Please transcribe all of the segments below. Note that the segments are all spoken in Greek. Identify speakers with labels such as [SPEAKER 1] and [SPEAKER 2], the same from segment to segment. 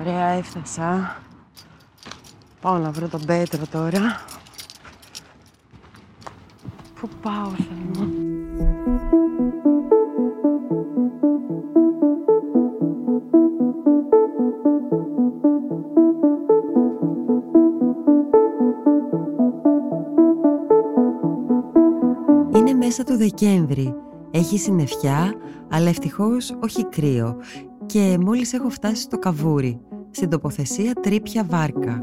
[SPEAKER 1] Ωραία, έφτασα. Πάω να βρω τον Πέτρο τώρα. Πού πάω, Θεέ μου. Είναι μέσα του Δεκέμβρη. Έχει συννεφιά, αλλά ευτυχώς όχι κρύο. Και μόλις έχω φτάσει στο Καβούρι, στην τοποθεσία Τρύπια Βάρκα.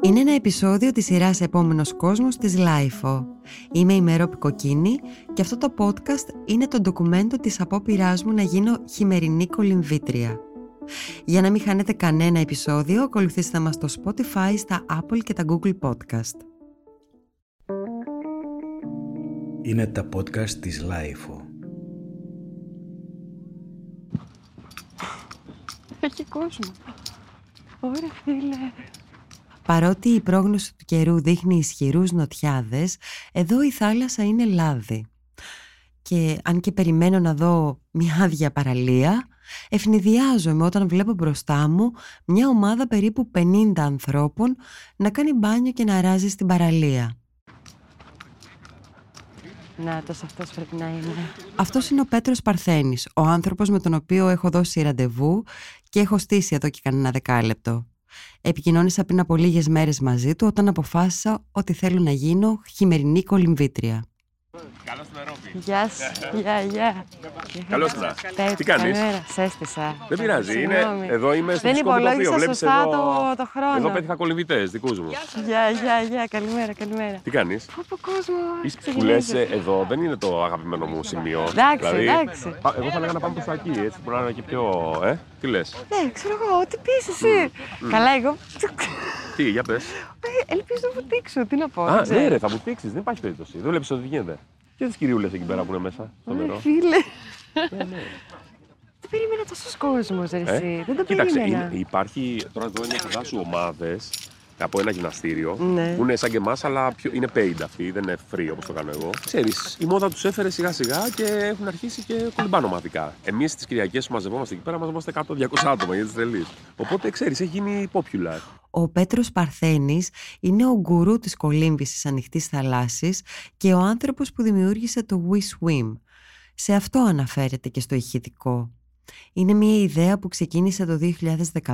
[SPEAKER 1] Είναι ένα επεισόδιο της σειράς «Επόμενος κόσμος» της LiFO. Είμαι η Μερόπη Κοκκίνη και αυτό το podcast είναι το ντοκουμέντο της απόπειράς μου να γίνω χειμερινή κολυμβήτρια. Για να μην χάνετε κανένα επεισόδιο, ακολουθήστε μας στο Spotify, στα Apple και τα Google Podcast.
[SPEAKER 2] Είναι τα podcast της LiFO.
[SPEAKER 1] Έχει κόσμο. Ωραία, φίλε. Παρότι η πρόγνωση του καιρού δείχνει ισχυρούς νοτιάδες, εδώ η θάλασσα είναι λάδι. Και αν και περιμένω να δω μια άδεια παραλία, αιφνιδιάζομαι όταν βλέπω μπροστά μου μια ομάδα περίπου 50 ανθρώπων να κάνει μπάνιο και να ράζει στην παραλία. Να, τόσο αυτός πρέπει να είναι. Αυτός είναι ο Πέτρος Παρθένης, ο άνθρωπος με τον οποίο έχω δώσει ραντεβού και έχω στήσει εδώ και κανένα δεκάλεπτο. Επικοινώνησα πριν από λίγες μέρες μαζί του όταν αποφάσισα ότι θέλω να γίνω χειμερινή κολυμβήτρια.
[SPEAKER 3] Καλώς στην Ευρώπη.
[SPEAKER 1] Γεια σου, γεια, γεια.
[SPEAKER 3] Καλώς ήρθα.
[SPEAKER 1] Τέτοια,
[SPEAKER 3] Τι κάνεις;
[SPEAKER 1] Καλημέρα, σε έστησα.
[SPEAKER 3] Δεν πειράζει. Είναι,
[SPEAKER 1] Συγγνώμη.
[SPEAKER 3] εδώ είμαι στο
[SPEAKER 1] Δεν
[SPEAKER 3] φυσικό τοπίο.
[SPEAKER 1] υπολόγισα
[SPEAKER 3] Βλέπεις
[SPEAKER 1] σωστά
[SPEAKER 3] εδώ,
[SPEAKER 1] το, το χρόνο.
[SPEAKER 3] εδώ πέτυχα κολυμβητέ δικούς μου.
[SPEAKER 1] Γεια, γεια, γεια, καλημέρα, καλημέρα.
[SPEAKER 3] Τι κάνεις;
[SPEAKER 1] Πού πω κόσμο,
[SPEAKER 3] Που λες εδώ δεν είναι το αγαπημένο μου σημείο.
[SPEAKER 1] Εντάξει, εντάξει.
[SPEAKER 3] πα- Εγώ θα έλεγα να πάμε προ τα εκεί, έτσι μπορεί να είναι και πιο. Ε, τι λες;
[SPEAKER 1] Ναι, ξέρω εγώ, τι πεις εσύ. Καλά, εγώ.
[SPEAKER 3] Τι, για πες.
[SPEAKER 1] Ε, Ελπίζω να βουτήξω, τι να πω.
[SPEAKER 3] Α,
[SPEAKER 1] δεν ξέρω.
[SPEAKER 3] ναι, ρε, θα μου δείξει, δεν υπάρχει περίπτωση. Δεν βλέπεις ότι γίνεται. Και τις κυριούλες εκεί πέρα που είναι μέσα στο
[SPEAKER 1] Ρε
[SPEAKER 3] νερό.
[SPEAKER 1] φίλε.
[SPEAKER 3] Ναι, ναι.
[SPEAKER 1] Τι περίμενα τόσο κόσμο, ρε
[SPEAKER 3] Ε,
[SPEAKER 1] εσύ. Δεν το
[SPEAKER 3] Κοίταξε,
[SPEAKER 1] περίμενα.
[SPEAKER 3] είναι- υπάρχει τώρα εδώ είναι κοντά σου ομάδες από ένα γυμναστήριο
[SPEAKER 1] Ναι.
[SPEAKER 3] που είναι σαν και εμάς, αλλά πιο, είναι paid αυτοί, δεν είναι free όπως το κάνω εγώ. Ξέρεις, η μόδα τους έφερε σιγά σιγά και έχουν αρχίσει και κολυμπάνε ομαδικά. Εμείς τις Κυριακές που μαζευόμαστε εκεί πέρα μαζευόμαστε 100-200 άτομα γιατί τρελή. Οπότε ξέρεις, έχει γίνει popular.
[SPEAKER 1] Ο Πέτρος Παρθένης είναι ο γκουρού της κολύμβησης ανοιχτής θαλάσσης και ο άνθρωπος που δημιούργησε το We Swim. Σε αυτό αναφέρεται και στο ηχητικό. Είναι μια ιδέα που ξεκίνησε το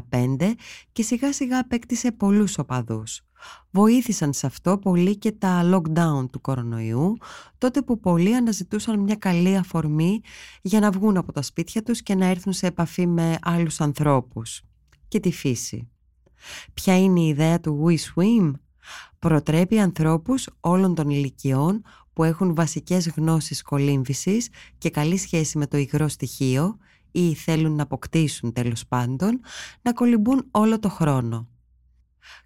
[SPEAKER 1] 2015 και σιγά σιγά απέκτησε πολλούς οπαδούς. Βοήθησαν σε αυτό πολύ και τα lockdown του κορονοϊού, τότε που πολλοί αναζητούσαν μια καλή αφορμή για να βγουν από τα σπίτια τους και να έρθουν σε επαφή με άλλους ανθρώπους και τη φύση. Ποια είναι η ιδέα του We Swim? Προτρέπει ανθρώπους όλων των ηλικιών που έχουν βασικές γνώσεις κολύμβησης και καλή σχέση με το υγρό στοιχείο ή θέλουν να αποκτήσουν τέλος πάντων, να κολυμπούν όλο το χρόνο.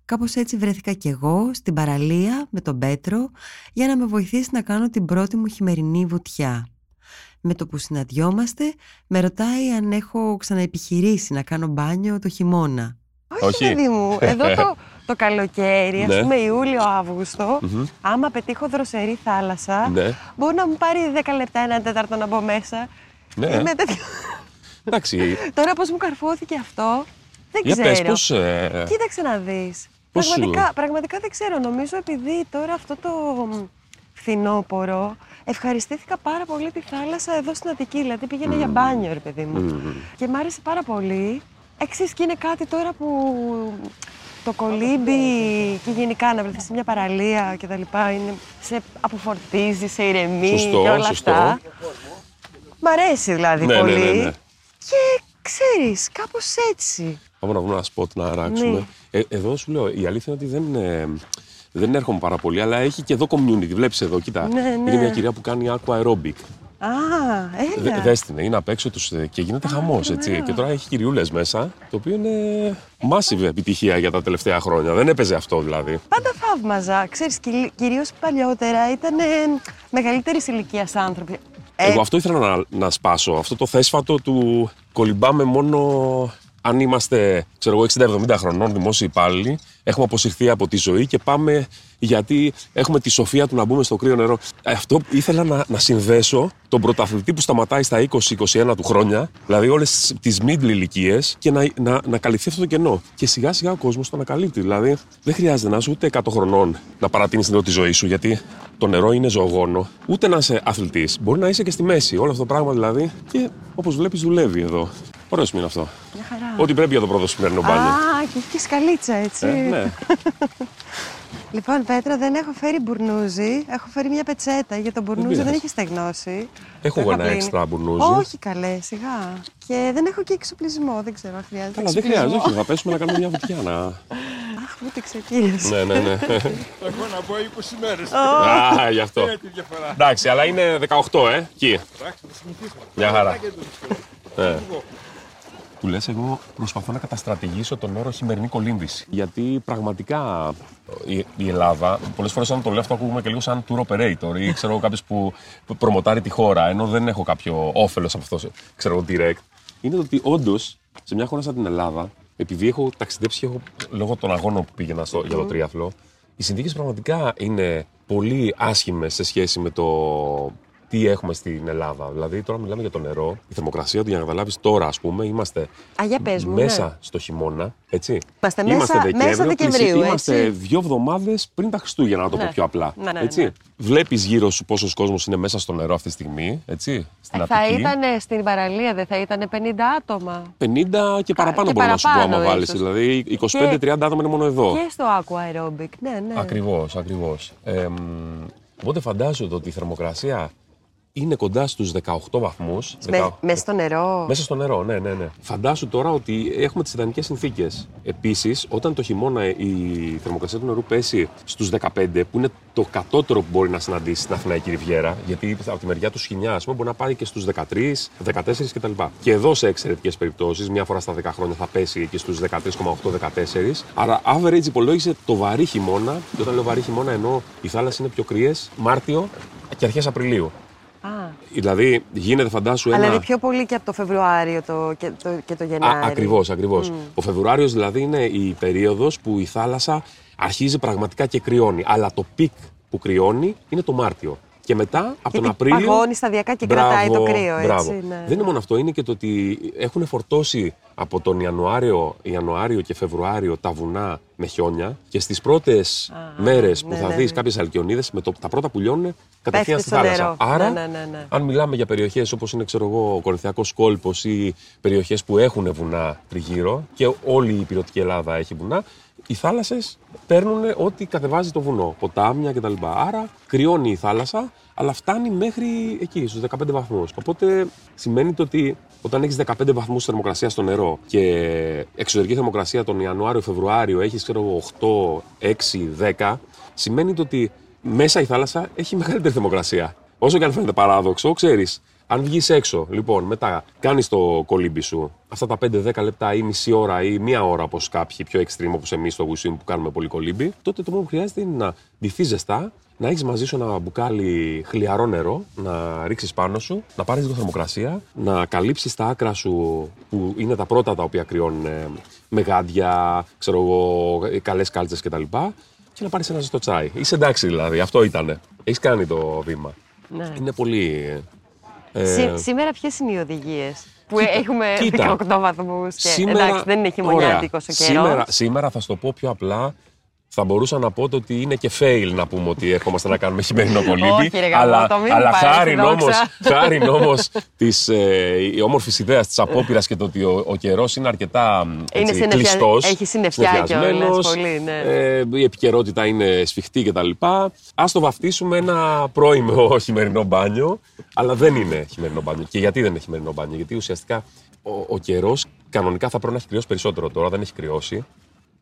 [SPEAKER 1] Κάπως έτσι βρέθηκα κι εγώ στην παραλία με τον Πέτρο για να με βοηθήσει να κάνω την πρώτη μου χειμερινή βουτιά. Με το που συναντιόμαστε, με ρωτάει αν έχω ξαναεπιχειρήσει να κάνω μπάνιο το χειμώνα. Όχι,
[SPEAKER 3] Όχι.
[SPEAKER 1] παιδί μου. Εδώ το, το καλοκαίρι, ας
[SPEAKER 3] Ναι.
[SPEAKER 1] πούμε Ιούλιο-Αύγουστο,
[SPEAKER 3] Μμμ.
[SPEAKER 1] άμα πετύχω δροσερή θάλασσα,
[SPEAKER 3] Ναι,
[SPEAKER 1] μπορεί να μου πάρει 10 λεπτά, ένα τέταρτο να μπω μέσα.
[SPEAKER 3] ναι.
[SPEAKER 1] Είμαι τέτοιο.
[SPEAKER 3] Εντάξει.
[SPEAKER 1] Τώρα πώς μου καρφώθηκε αυτό, δεν
[SPEAKER 3] Για
[SPEAKER 1] ξέρω.
[SPEAKER 3] πες πώς... ε,
[SPEAKER 1] Κοίταξε να δεις.
[SPEAKER 3] Πώς σου-
[SPEAKER 1] Πραγματικά, πραγματικά δεν ξέρω. Νομίζω επειδή τώρα αυτό το μ, φθινόπωρο ευχαριστήθηκα πάρα πολύ τη θάλασσα εδώ στην Αττική. Δηλαδή πήγαινα για μπάνιο, ρε παιδί μου.
[SPEAKER 3] μμμ.
[SPEAKER 1] Και μ' άρεσε πάρα πολύ. Εξής και είναι κάτι τώρα που το κολύμπι και γενικά να βρεθείς σε μια παραλία και τα λοιπά είναι, σε αποφορτίζει, σε ηρεμεί
[SPEAKER 3] Σωστό,
[SPEAKER 1] και όλα
[SPEAKER 3] σωστό.
[SPEAKER 1] αυτά. Μ' αρέσει δηλαδή
[SPEAKER 3] Ναι, ναι,
[SPEAKER 1] πολύ.
[SPEAKER 3] ναι, ναι.
[SPEAKER 1] Και ξέρεις, κάπως έτσι.
[SPEAKER 3] Πάμε να βρούμε ένα σποτ να αράξουμε.
[SPEAKER 1] Ναι.
[SPEAKER 3] Ε, εδώ σου λέω, η αλήθεια είναι ότι δεν, ε, δεν έρχομαι πάρα πολύ, αλλά έχει και εδώ community. Βλέπεις εδώ, κοίτα.
[SPEAKER 1] Ναι, ναι.
[SPEAKER 3] Είναι μια κυρία που κάνει aqua aerobic.
[SPEAKER 1] Α,
[SPEAKER 3] Δε,
[SPEAKER 1] έλα.
[SPEAKER 3] δες την, είναι απ' έξω τους ε, και γίνεται χαμός. έτσι. Και τώρα έχει κυριούλες μέσα, το οποίο είναι massive επιτυχία για τα τελευταία χρόνια. Δεν έπαιζε αυτό δηλαδή.
[SPEAKER 1] Πάντα θαύμαζα. Ξέρεις, κυλ- κυρίως παλιότερα ήταν ε, μεγαλύτερης ηλικίας άνθρωποι. Ε,
[SPEAKER 3] Εγώ αυτό ήθελα να, να σπάσω. Αυτό το θέσφατο του κολυμπάμε μόνο αν είμαστε, ξέρω εγώ, 60-70 χρονών δημόσιοι υπάλληλοι, έχουμε αποσυρθεί από τη ζωή και πάμε γιατί έχουμε τη σοφία του να μπούμε στο κρύο νερό. Ε, Αυτό ήθελα να, να συνδέσω τον πρωταθλητή που σταματάει στα 20-21 του χρόνια, δηλαδή όλες τις middle ηλικίε, και να, να, να καλυφθεί αυτό το κενό. Και σιγά σιγά ο κόσμος το ανακαλύπτει. Δηλαδή δεν χρειάζεται να είσαι ούτε 100 χρονών να παρατείνεις την τη ζωή σου, γιατί το νερό είναι ζωογόνο, ούτε να είσαι αθλητής. Μπορεί να είσαι και στη μέση. Όλο αυτό το πράγμα δηλαδή. Και όπως βλέπεις, δουλεύει εδώ. Ωραίος είναι αυτό.
[SPEAKER 1] Μια χαρά.
[SPEAKER 3] Ό,τι πρέπει για το πρώτο σημερινό μπάνιο.
[SPEAKER 1] Α, και έχει και σκαλίτσα, έτσι.
[SPEAKER 3] Ε, ναι.
[SPEAKER 1] Λοιπόν, Πέτρα, δεν έχω φέρει μπουρνούζι. Έχω φέρει μια πετσέτα γιατί το μπουρνούζι δεν
[SPEAKER 3] πειράζει.
[SPEAKER 1] έχει στεγνώσει.
[SPEAKER 3] Έχω
[SPEAKER 1] Το
[SPEAKER 3] εγώ
[SPEAKER 1] είχα
[SPEAKER 3] ένα
[SPEAKER 1] πλύνει.
[SPEAKER 3] έξτρα μπουρνούζι.
[SPEAKER 1] Όχι, καλέ, σιγά. Και δεν έχω και εξοπλισμό. Δεν ξέρω αν χρειάζεται.
[SPEAKER 3] Καλά, δεν
[SPEAKER 1] εξοπλισμό.
[SPEAKER 3] χρειάζεται. Όχι, θα πέσουμε να κάνουμε μια βουτιά. Να...
[SPEAKER 1] Αχ, μου την ξεκίνησε.
[SPEAKER 3] ναι, ναι, ναι.
[SPEAKER 4] Εγώ να πω 20 μέρες.
[SPEAKER 3] Α, γι' αυτό.
[SPEAKER 4] Ε, τη διαφορά.
[SPEAKER 3] Εντάξει, αλλά είναι 18, ε. Εκεί.
[SPEAKER 4] Εντάξει, θα συνηθίσουμε.
[SPEAKER 3] Μια χαρά.
[SPEAKER 4] Και το δύσκολο.
[SPEAKER 3] Ε. Που λες, εγώ προσπαθώ να καταστρατηγήσω τον όρο χειμερινή κολύμβηση. Γιατί πραγματικά η, η Ελλάδα, πολλές φορές όταν το λέω αυτό ακούγουμε και λίγο σαν tour operator ή ξέρω κάποιος που, που προμοτάρει τη χώρα, ενώ δεν έχω κάποιο όφελος από αυτό, ξέρω εγώ, direct. Είναι το ότι όντως σε μια χώρα σαν την Ελλάδα, επειδή έχω ταξιδέψει και έχω λόγω των αγώνων που πήγαινα στο, για το τρίαθλο, οι συνθήκες πραγματικά είναι πολύ άσχημες σε σχέση με το τι έχουμε στην Ελλάδα. Δηλαδή, τώρα μιλάμε για το νερό. Η θερμοκρασία του, για να καταλάβει τώρα, ας πούμε, είμαστε
[SPEAKER 1] Α, για πες μου,
[SPEAKER 3] μέσα
[SPEAKER 1] ναι.
[SPEAKER 3] στο χειμώνα. Έτσι.
[SPEAKER 1] Είμαστε μέσα- μέσα Δεκεμβρίου,
[SPEAKER 3] πλησι- Είμαστε
[SPEAKER 1] έτσι.
[SPEAKER 3] δύο εβδομάδες πριν τα Χριστούγεννα, να το
[SPEAKER 1] Ναι.
[SPEAKER 3] πω πιο απλά.
[SPEAKER 1] Ναι, ναι,
[SPEAKER 3] έτσι.
[SPEAKER 1] ναι.
[SPEAKER 3] Βλέπεις γύρω σου πόσος κόσμος είναι μέσα στο νερό αυτή τη στιγμή. Έτσι. Στην
[SPEAKER 1] Ε, θα
[SPEAKER 3] Αττική.
[SPEAKER 1] ήταν στην παραλία, δεν θα ήταν 50 άτομα.
[SPEAKER 3] 50 και παραπάνω
[SPEAKER 1] και
[SPEAKER 3] μπορεί να σου πω, άμα
[SPEAKER 1] παραπάνω,
[SPEAKER 3] βάλεις.
[SPEAKER 1] ίσως.
[SPEAKER 3] Δηλαδή, 25-30 άτομα είναι μόνο εδώ.
[SPEAKER 1] Και στο aqua aerobic, ναι, ναι.
[SPEAKER 3] Ακριβώς, ακριβώς. Ε, μ, οπότε φαντάζομαι ότι η θερμοκρασία είναι κοντά στους 18 βαθμούς.
[SPEAKER 1] Με, μέσα στο νερό.
[SPEAKER 3] Μέσα στο νερό, ναι, ναι, ναι. Φαντάσου τώρα ότι έχουμε τις ιδανικές συνθήκες. Επίσης, όταν το χειμώνα η θερμοκρασία του νερού πέσει στους 15, που είναι το κατώτερο που μπορεί να συναντήσει στην Αθηναϊκή Ριβιέρα, γιατί από τη μεριά του Σχοινιά, ας πούμε, μπορεί να πάει και στους 13, 14 κτλ. Και εδώ σε εξαιρετικές περιπτώσεις, μία φορά στα 10 χρόνια θα πέσει και στους 13,8-14. Άρα, average υπολόγισε το βαρύ χειμώνα, και όταν λέω βαρύ χειμώνα εννοώ οι θάλασσες είναι πιο κρύες, Μάρτιο και αρχές Απριλίου.
[SPEAKER 1] Α,
[SPEAKER 3] Δηλαδή, γίνεται φαντάσου ένα.
[SPEAKER 1] αλλά είναι πιο πολύ και από το Φεβρουάριο το, και, το, και το Γενάρη.
[SPEAKER 3] Ακριβώς, ακριβώς. Ο Φεβρουάριος δηλαδή είναι η περίοδος που η θάλασσα αρχίζει πραγματικά και κρυώνει. Αλλά το peak που κρυώνει είναι το Μάρτιο. Και μετά από τον
[SPEAKER 1] Γιατί
[SPEAKER 3] Απρίλιο.
[SPEAKER 1] παγώνει σταδιακά και κρατάει το κρύο, έτσι,
[SPEAKER 3] μπράβο.
[SPEAKER 1] ναι.
[SPEAKER 3] Δεν είναι μόνο αυτό, είναι και το ότι έχουν φορτώσει από τον Ιανουάριο, Ιανουάριο και Φεβρουάριο τα βουνά με χιόνια και στις πρώτες μέρες που
[SPEAKER 1] ναι,
[SPEAKER 3] θα
[SPEAKER 1] ναι,
[SPEAKER 3] δεις
[SPEAKER 1] ναι.
[SPEAKER 3] κάποιες αλκιονίδες, με το, τα πρώτα που λιώνουν κατευθείαν
[SPEAKER 1] Πέφτει
[SPEAKER 3] στη
[SPEAKER 1] στο
[SPEAKER 3] θάλασσα.
[SPEAKER 1] νερό.
[SPEAKER 3] Άρα,
[SPEAKER 1] Ναι, ναι, ναι, ναι.
[SPEAKER 3] αν μιλάμε για περιοχές όπως είναι ξέρω εγώ, ο Κορινθιακός Κόλπος ή περιοχές που έχουν βουνά τριγύρω και όλη η υπηρετική Ελλάδα έχει βουνά, οι θάλασσες παίρνουν ό,τι κατεβάζει το βουνό, ποτάμια κτλ. Άρα κρυώνει η θάλασσα, αλλά φτάνει μέχρι εκεί, στους 15 βαθμούς. Οπότε σημαίνει το ότι όταν έχεις 15 βαθμούς θερμοκρασία στο νερό και εξωτερική θερμοκρασία τον Ιανουάριο-Φεβρουάριο έχεις, ξέρω εγώ, 8, 6, 10, σημαίνει το ότι μέσα η θάλασσα έχει μεγαλύτερη θερμοκρασία. Όσο και αν φαίνεται παράδοξο, ξέρεις, αν βγεις έξω, λοιπόν, μετά κάνεις το κολύμπι σου, αυτά τα 5-10 λεπτά ή μισή ώρα ή μία ώρα, όπως κάποιοι πιο extreme όπως εμείς στο Wishing που κάνουμε πολύ κολύμπι, τότε το μόνο που χρειάζεται είναι να ντυθείς ζεστά, να έχεις μαζί σου ένα μπουκάλι χλιαρό νερό, να ρίξεις πάνω σου, να πάρεις λίγο θερμοκρασία, να καλύψεις τα άκρα σου που είναι τα πρώτα τα οποία κρυώνουν ε, με γάντια, ξέρω εγώ, καλές κάλτσες κτλ. Και να πάρεις ένα ζεστό τσάι. Είσαι εντάξει δηλαδή, αυτό ήτανε. Έχεις κάνει το βήμα.
[SPEAKER 1] Ναι.
[SPEAKER 3] Είναι πολύ. Ε,
[SPEAKER 1] Σή- σήμερα ποιες είναι οι οδηγίες που έχουμε
[SPEAKER 3] κοίτα.
[SPEAKER 1] 18 βαθμούς και εντάξει, δεν είναι χειμωνιάτικος ο καιρός.
[SPEAKER 3] Σήμερα, σήμερα θα σου το πω πιο απλά. Θα μπορούσα να πω το ότι είναι και fail να πούμε ότι ερχόμαστε να κάνουμε χειμερινό κολύμπι.
[SPEAKER 1] Όχι, ρε γαμώτο,
[SPEAKER 3] αλλά
[SPEAKER 1] μην μου
[SPEAKER 3] αλλά
[SPEAKER 1] πάρεις τη
[SPEAKER 3] χάρη
[SPEAKER 1] δόξα.
[SPEAKER 3] όμως, χάρη όμως της ε, όμορφης ιδέας της απόπειρας και το ότι ο, ο καιρός είναι αρκετά μ, έτσι,
[SPEAKER 1] συννεφιά-
[SPEAKER 3] κλειστός,
[SPEAKER 1] έχει συννεφιά
[SPEAKER 3] συννεφιασμένος,
[SPEAKER 1] κιόλας, πολύ, ναι.
[SPEAKER 3] ε, η επικαιρότητα είναι σφιχτή κτλ. Ας το βαφτίσουμε ένα πρώιμο χειμερινό μπάνιο, αλλά δεν είναι χειμερινό μπάνιο. Και γιατί δεν είναι χειμερινό μπάνιο, γιατί ουσιαστικά ο, ο καιρός κανονικά θα πρέπει να έχει κρυώσει περισσότερο τώρα, δεν έχει κρυώσει.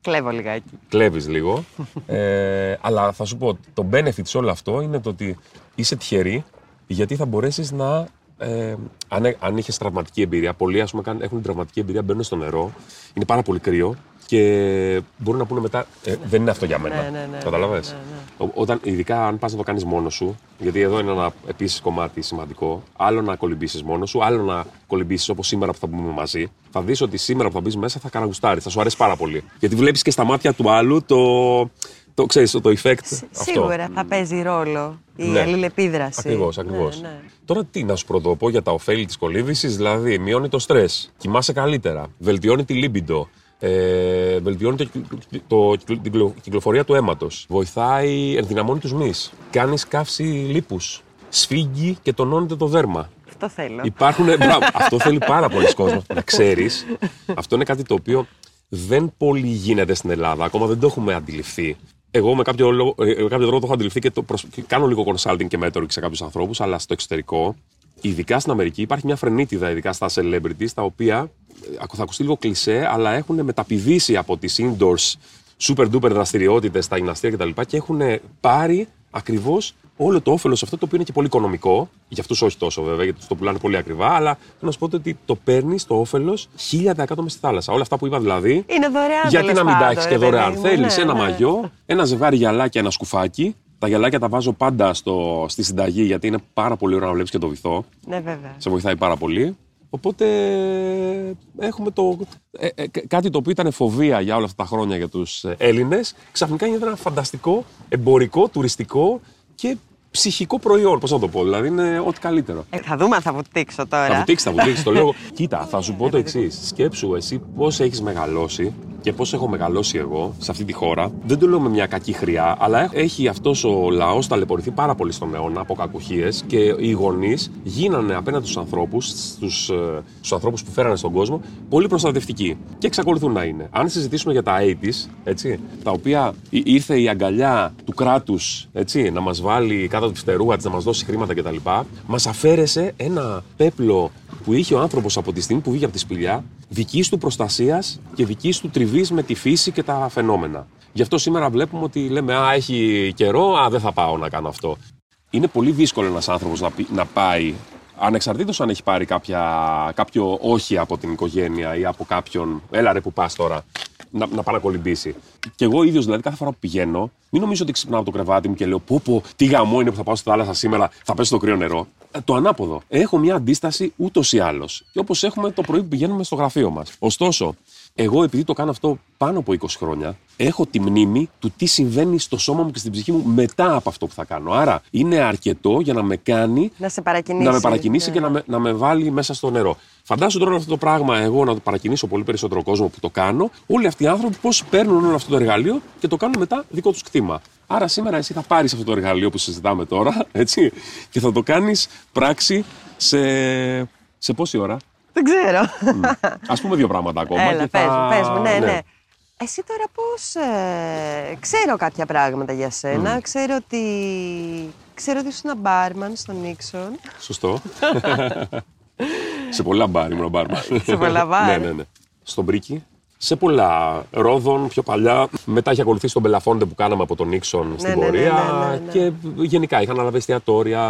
[SPEAKER 1] Κλέβω λιγάκι.
[SPEAKER 3] Κλέβεις λίγο. ε, αλλά θα σου πω, το benefit σε όλο αυτό είναι το ότι είσαι τυχερή γιατί θα μπορέσεις να ε, αν, έ- αν είχες τραυματική εμπειρία, πολλοί ας πούμε, καν- έχουν την τραυματική εμπειρία, μπαίνουν στο νερό, είναι πάρα πολύ κρύο και μπορούν να πούνε μετά. Ε, δεν είναι αυτό για μένα.
[SPEAKER 1] Ναι, ναι, ναι,
[SPEAKER 3] Καταλαβες;
[SPEAKER 1] ναι, ναι.
[SPEAKER 3] Ο- Όταν, ειδικά αν πας να το κάνεις μόνος σου, γιατί εδώ είναι ένα επίσης κομμάτι σημαντικό, άλλο να κολυμπήσεις μόνος σου, άλλο να κολυμπήσεις όπως σήμερα που θα μπούμε μαζί, θα δεις ότι σήμερα που θα μπεις μέσα θα καραγουστάρεις, θα σου αρέσει πάρα πολύ. Γιατί βλέπεις και στα μάτια του άλλου το. το ξέρεις, το, το effect. αυτό.
[SPEAKER 1] Σίγουρα θα παίζει ρόλο η
[SPEAKER 3] Ναι.
[SPEAKER 1] αλληλεπίδραση.
[SPEAKER 3] Ακριβώς, ακριβώς.
[SPEAKER 1] Ναι, ναι.
[SPEAKER 3] Τώρα τι να σου πρωτοπώ για τα ωφέλη της κολύμβησης, δηλαδή μειώνει το στρες, κοιμάσαι καλύτερα, βελτιώνει τη λίμπιντο, ε, βελτιώνει το, κυκλο- το, κυκλο- την κυκλο- κυκλοφορία του αίματος, βοηθάει, ενδυναμώνει τους μυς, κάνει καύση λίπους, σφίγγει και τονώνεται το δέρμα.
[SPEAKER 1] Αυτό θέλω.
[SPEAKER 3] Υπάρχουν. μπράβο, αυτό θέλει πάρα πολλοί κόσμος. Να ξέρεις, αυτό είναι κάτι το οποίο δεν πολύ γίνεται στην Ελλάδα. Ακόμα δεν το έχουμε αντιληφθεί. Εγώ με κάποιο, λόγο, ε, με κάποιο τρόπο το έχω αντιληφθεί και, το προσ- και κάνω λίγο consulting και mentoring σε κάποιους ανθρώπους, αλλά στο εξωτερικό, ειδικά στην Αμερική, υπάρχει μια φρενίτιδα, ειδικά στα celebrities, τα οποία ε, θα ακουστεί λίγο κλισέ, αλλά έχουν μεταπηδήσει από τις indoors super duper δραστηριότητες, τα γυμναστήρια κτλ. και έχουν πάρει ακριβώς όλο το όφελος αυτό το οποίο είναι και πολύ οικονομικό. Για αυτούς όχι τόσο βέβαια, γιατί τους το πουλάνε πολύ ακριβά. Αλλά θέλω να σου πω ότι το παίρνεις το όφελος 1000% μες στη θάλασσα. Όλα αυτά που είπα δηλαδή.
[SPEAKER 1] Είναι δωρεάν.
[SPEAKER 3] Γιατί
[SPEAKER 1] τέλος
[SPEAKER 3] να μην τα
[SPEAKER 1] πάντων,
[SPEAKER 3] έχει
[SPEAKER 1] ρε
[SPEAKER 3] και δωρεάν;
[SPEAKER 1] παιδί μου.
[SPEAKER 3] Θέλεις
[SPEAKER 1] Ναι,
[SPEAKER 3] ένα
[SPEAKER 1] ναι.
[SPEAKER 3] μαγιό, ένα ζευγάρι γυαλάκια, ένα σκουφάκι. Τα γυαλάκια τα βάζω πάντα στο, στη συνταγή γιατί είναι πάρα πολύ ωραίο να βλέπεις και το βυθό.
[SPEAKER 1] Ναι, βέβαια.
[SPEAKER 3] Σε βοηθάει πάρα πολύ. Οπότε έχουμε το, ε, ε, κα- κάτι το οποίο ήταν φοβία για όλα αυτά τα χρόνια για τους ε, Έλληνες. Ξαφνικά γίνεται ένα φανταστικό, εμπορικό, τουριστικό και ψυχικό προϊόν. Πώς να το πω, δηλαδή είναι ό,τι καλύτερο.
[SPEAKER 1] Ε, θα δούμε αν θα βουτήξω τώρα.
[SPEAKER 3] Θα βουτήξεις, θα βουτήξεις το λέω. Κοίτα, θα σου πω το εξής. Σκέψου εσύ πώς έχεις μεγαλώσει και πώς έχω μεγαλώσει εγώ σε αυτή τη χώρα. Δεν το λέω με μια κακή χρειά, αλλά έχει αυτός ο λαός ταλαιπωρηθεί πάρα πολύ στον αιώνα από κακουχίες και οι γονείς γίνανε απέναντι στους ανθρώπους, στους ανθρώπους που φέρανε στον κόσμο, πολύ προστατευτικοί. Και εξακολουθούν να είναι. Αν συζητήσουμε για τα 80s, έτσι, τα οποία ή- ήρθε η αγκαλιά του κράτους να μας βάλει κάτω από τη φτερούγα της, να μας δώσει χρήματα κτλ., μας αφαίρεσε ένα πέπλο που είχε ο άνθρωπος από τη στιγμή που βγήκε από τη σπηλιά, δικής του προστασίας και δικής του τριβής με τη φύση και τα φαινόμενα. Γι' αυτό σήμερα βλέπουμε ότι λέμε Α, έχει καιρό, Α, δεν θα πάω να κάνω αυτό. Είναι πολύ δύσκολο ένας άνθρωπος να, πει- να πάει, ανεξαρτήτως αν έχει πάρει κάποια, κάποιο όχι από την οικογένεια ή από κάποιον, έλα ρε που πας τώρα, να, να πάει να κολυμπήσει. Και εγώ ίδιος δηλαδή κάθε φορά που πηγαίνω, μην νομίζω ότι ξυπνάω από το κρεβάτι μου και λέω Πω, πω, τι γαμό είναι που θα πάω στη θάλασσα σήμερα, θα πέσει στο κρύο νερό. Ε, το ανάποδο. Έχω μια αντίσταση ούτως ή άλλως. Και όπως έχουμε το πρωί που πηγαίνουμε στο γραφείο μας. Ωστόσο, εγώ επειδή το κάνω αυτό πάνω από 20 χρόνια, έχω τη μνήμη του τι συμβαίνει στο σώμα μου και στην ψυχή μου μετά από αυτό που θα κάνω. Άρα είναι αρκετό για να με κάνει
[SPEAKER 1] Να σε παρακινήσει.
[SPEAKER 3] να με παρακινήσει
[SPEAKER 1] Ναι.
[SPEAKER 3] και να με, να με βάλει μέσα στο νερό. Φαντάσου τώρα αυτό το πράγμα εγώ να το παρακινήσω πολύ περισσότερο κόσμο που το κάνω. Όλοι αυτοί οι άνθρωποι πώς παίρνουν όλο αυτό το εργαλείο και το κάνουν μετά δικό τους κτήμα. Άρα σήμερα εσύ θα πάρεις αυτό το εργαλείο που συζητάμε τώρα, έτσι, και θα το κάνεις πράξη σε. σε πόση ώρα;
[SPEAKER 1] Δεν ξέρω.
[SPEAKER 3] Α πούμε δύο πράγματα ακόμα.
[SPEAKER 1] Έλα,
[SPEAKER 3] και
[SPEAKER 1] πες
[SPEAKER 3] θα...
[SPEAKER 1] μου, πες μου, ναι, ναι. Εσύ τώρα πώς... ε, ξέρω κάποια πράγματα για σένα. Ξέρω ότι... Ξέρω ότι ήσουν μπάρμαν στον Nixon.
[SPEAKER 3] Σωστό. σε πολλά μπάρ ήμουν μπάρμαν.
[SPEAKER 1] Σε πολλά μπάρ.
[SPEAKER 3] ναι, ναι, ναι. Στον Πρίκι. Σε πολλά. Ρόδον, πιο παλιά. Μετά είχε ακολουθήσει τον Belafonte που κάναμε από τον Nixon στην
[SPEAKER 1] ναι, ναι,
[SPEAKER 3] πορεία.
[SPEAKER 1] ναι, ναι, ναι.
[SPEAKER 3] Και γενικά είχαν αναλάβει εστιατόρια,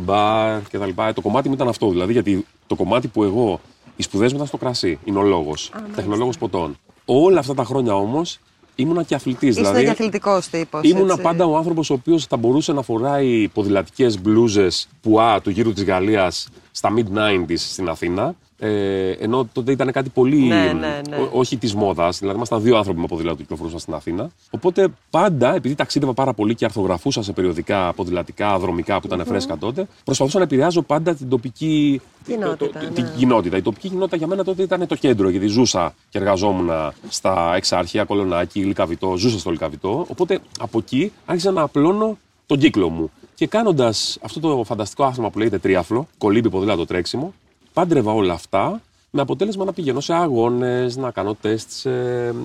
[SPEAKER 3] μπαρ κτλ. Το κομμάτι μου ήταν αυτό. Δηλαδή, γιατί το κομμάτι που εγώ. Οι σπουδές μου ήταν στο κρασί. Είναι ο λόγος. Τεχνολόγος ποτών. Όλα αυτά τα χρόνια όμως ήμουνα και αθλητής.
[SPEAKER 1] Ήσουν
[SPEAKER 3] Δηλαδή,
[SPEAKER 1] και αθλητικός τύπος.
[SPEAKER 3] Ήμουνα
[SPEAKER 1] έτσι.
[SPEAKER 3] πάντα ο άνθρωπος ο οποίος θα μπορούσε να φοράει ποδηλατικές μπλούζες πουά του γύρου της Γαλλίας στα mid-90s στην Αθήνα. Ε, ενώ τότε ήταν κάτι πολύ.
[SPEAKER 1] Ναι, ναι, ναι.
[SPEAKER 3] ό- όχι της μόδας. Δηλαδή, ήμασταν δύο άνθρωποι με ποδήλατο που κυκλοφορούσαν στην Αθήνα. Οπότε πάντα, επειδή ταξίδευα πάρα πολύ και αρθογραφούσα σε περιοδικά ποδηλατικά, δρομικά που ήταν φρέσκα τότε, προσπαθούσα να επηρεάζω πάντα την τοπική
[SPEAKER 1] Κοινότητα,
[SPEAKER 3] το-
[SPEAKER 1] ναι.
[SPEAKER 3] την κοινότητα. Η τοπική κοινότητα για μένα τότε ήταν το κέντρο, γιατί ζούσα και εργαζόμουν στα Εξάρχεια, Κολονάκι, Λικαβητό, ζούσα στο Λικαβητό. Οπότε από εκεί άρχισα να απλώνω τον κύκλο μου. Και κάνοντας αυτό το φανταστικό άθλημα που λέγεται τρίαφλο, κολύμπι, ποδήλατο, τρέξιμο, πάντρευα όλα αυτά με αποτέλεσμα να πηγαίνω σε αγώνες, να κάνω τεστ σε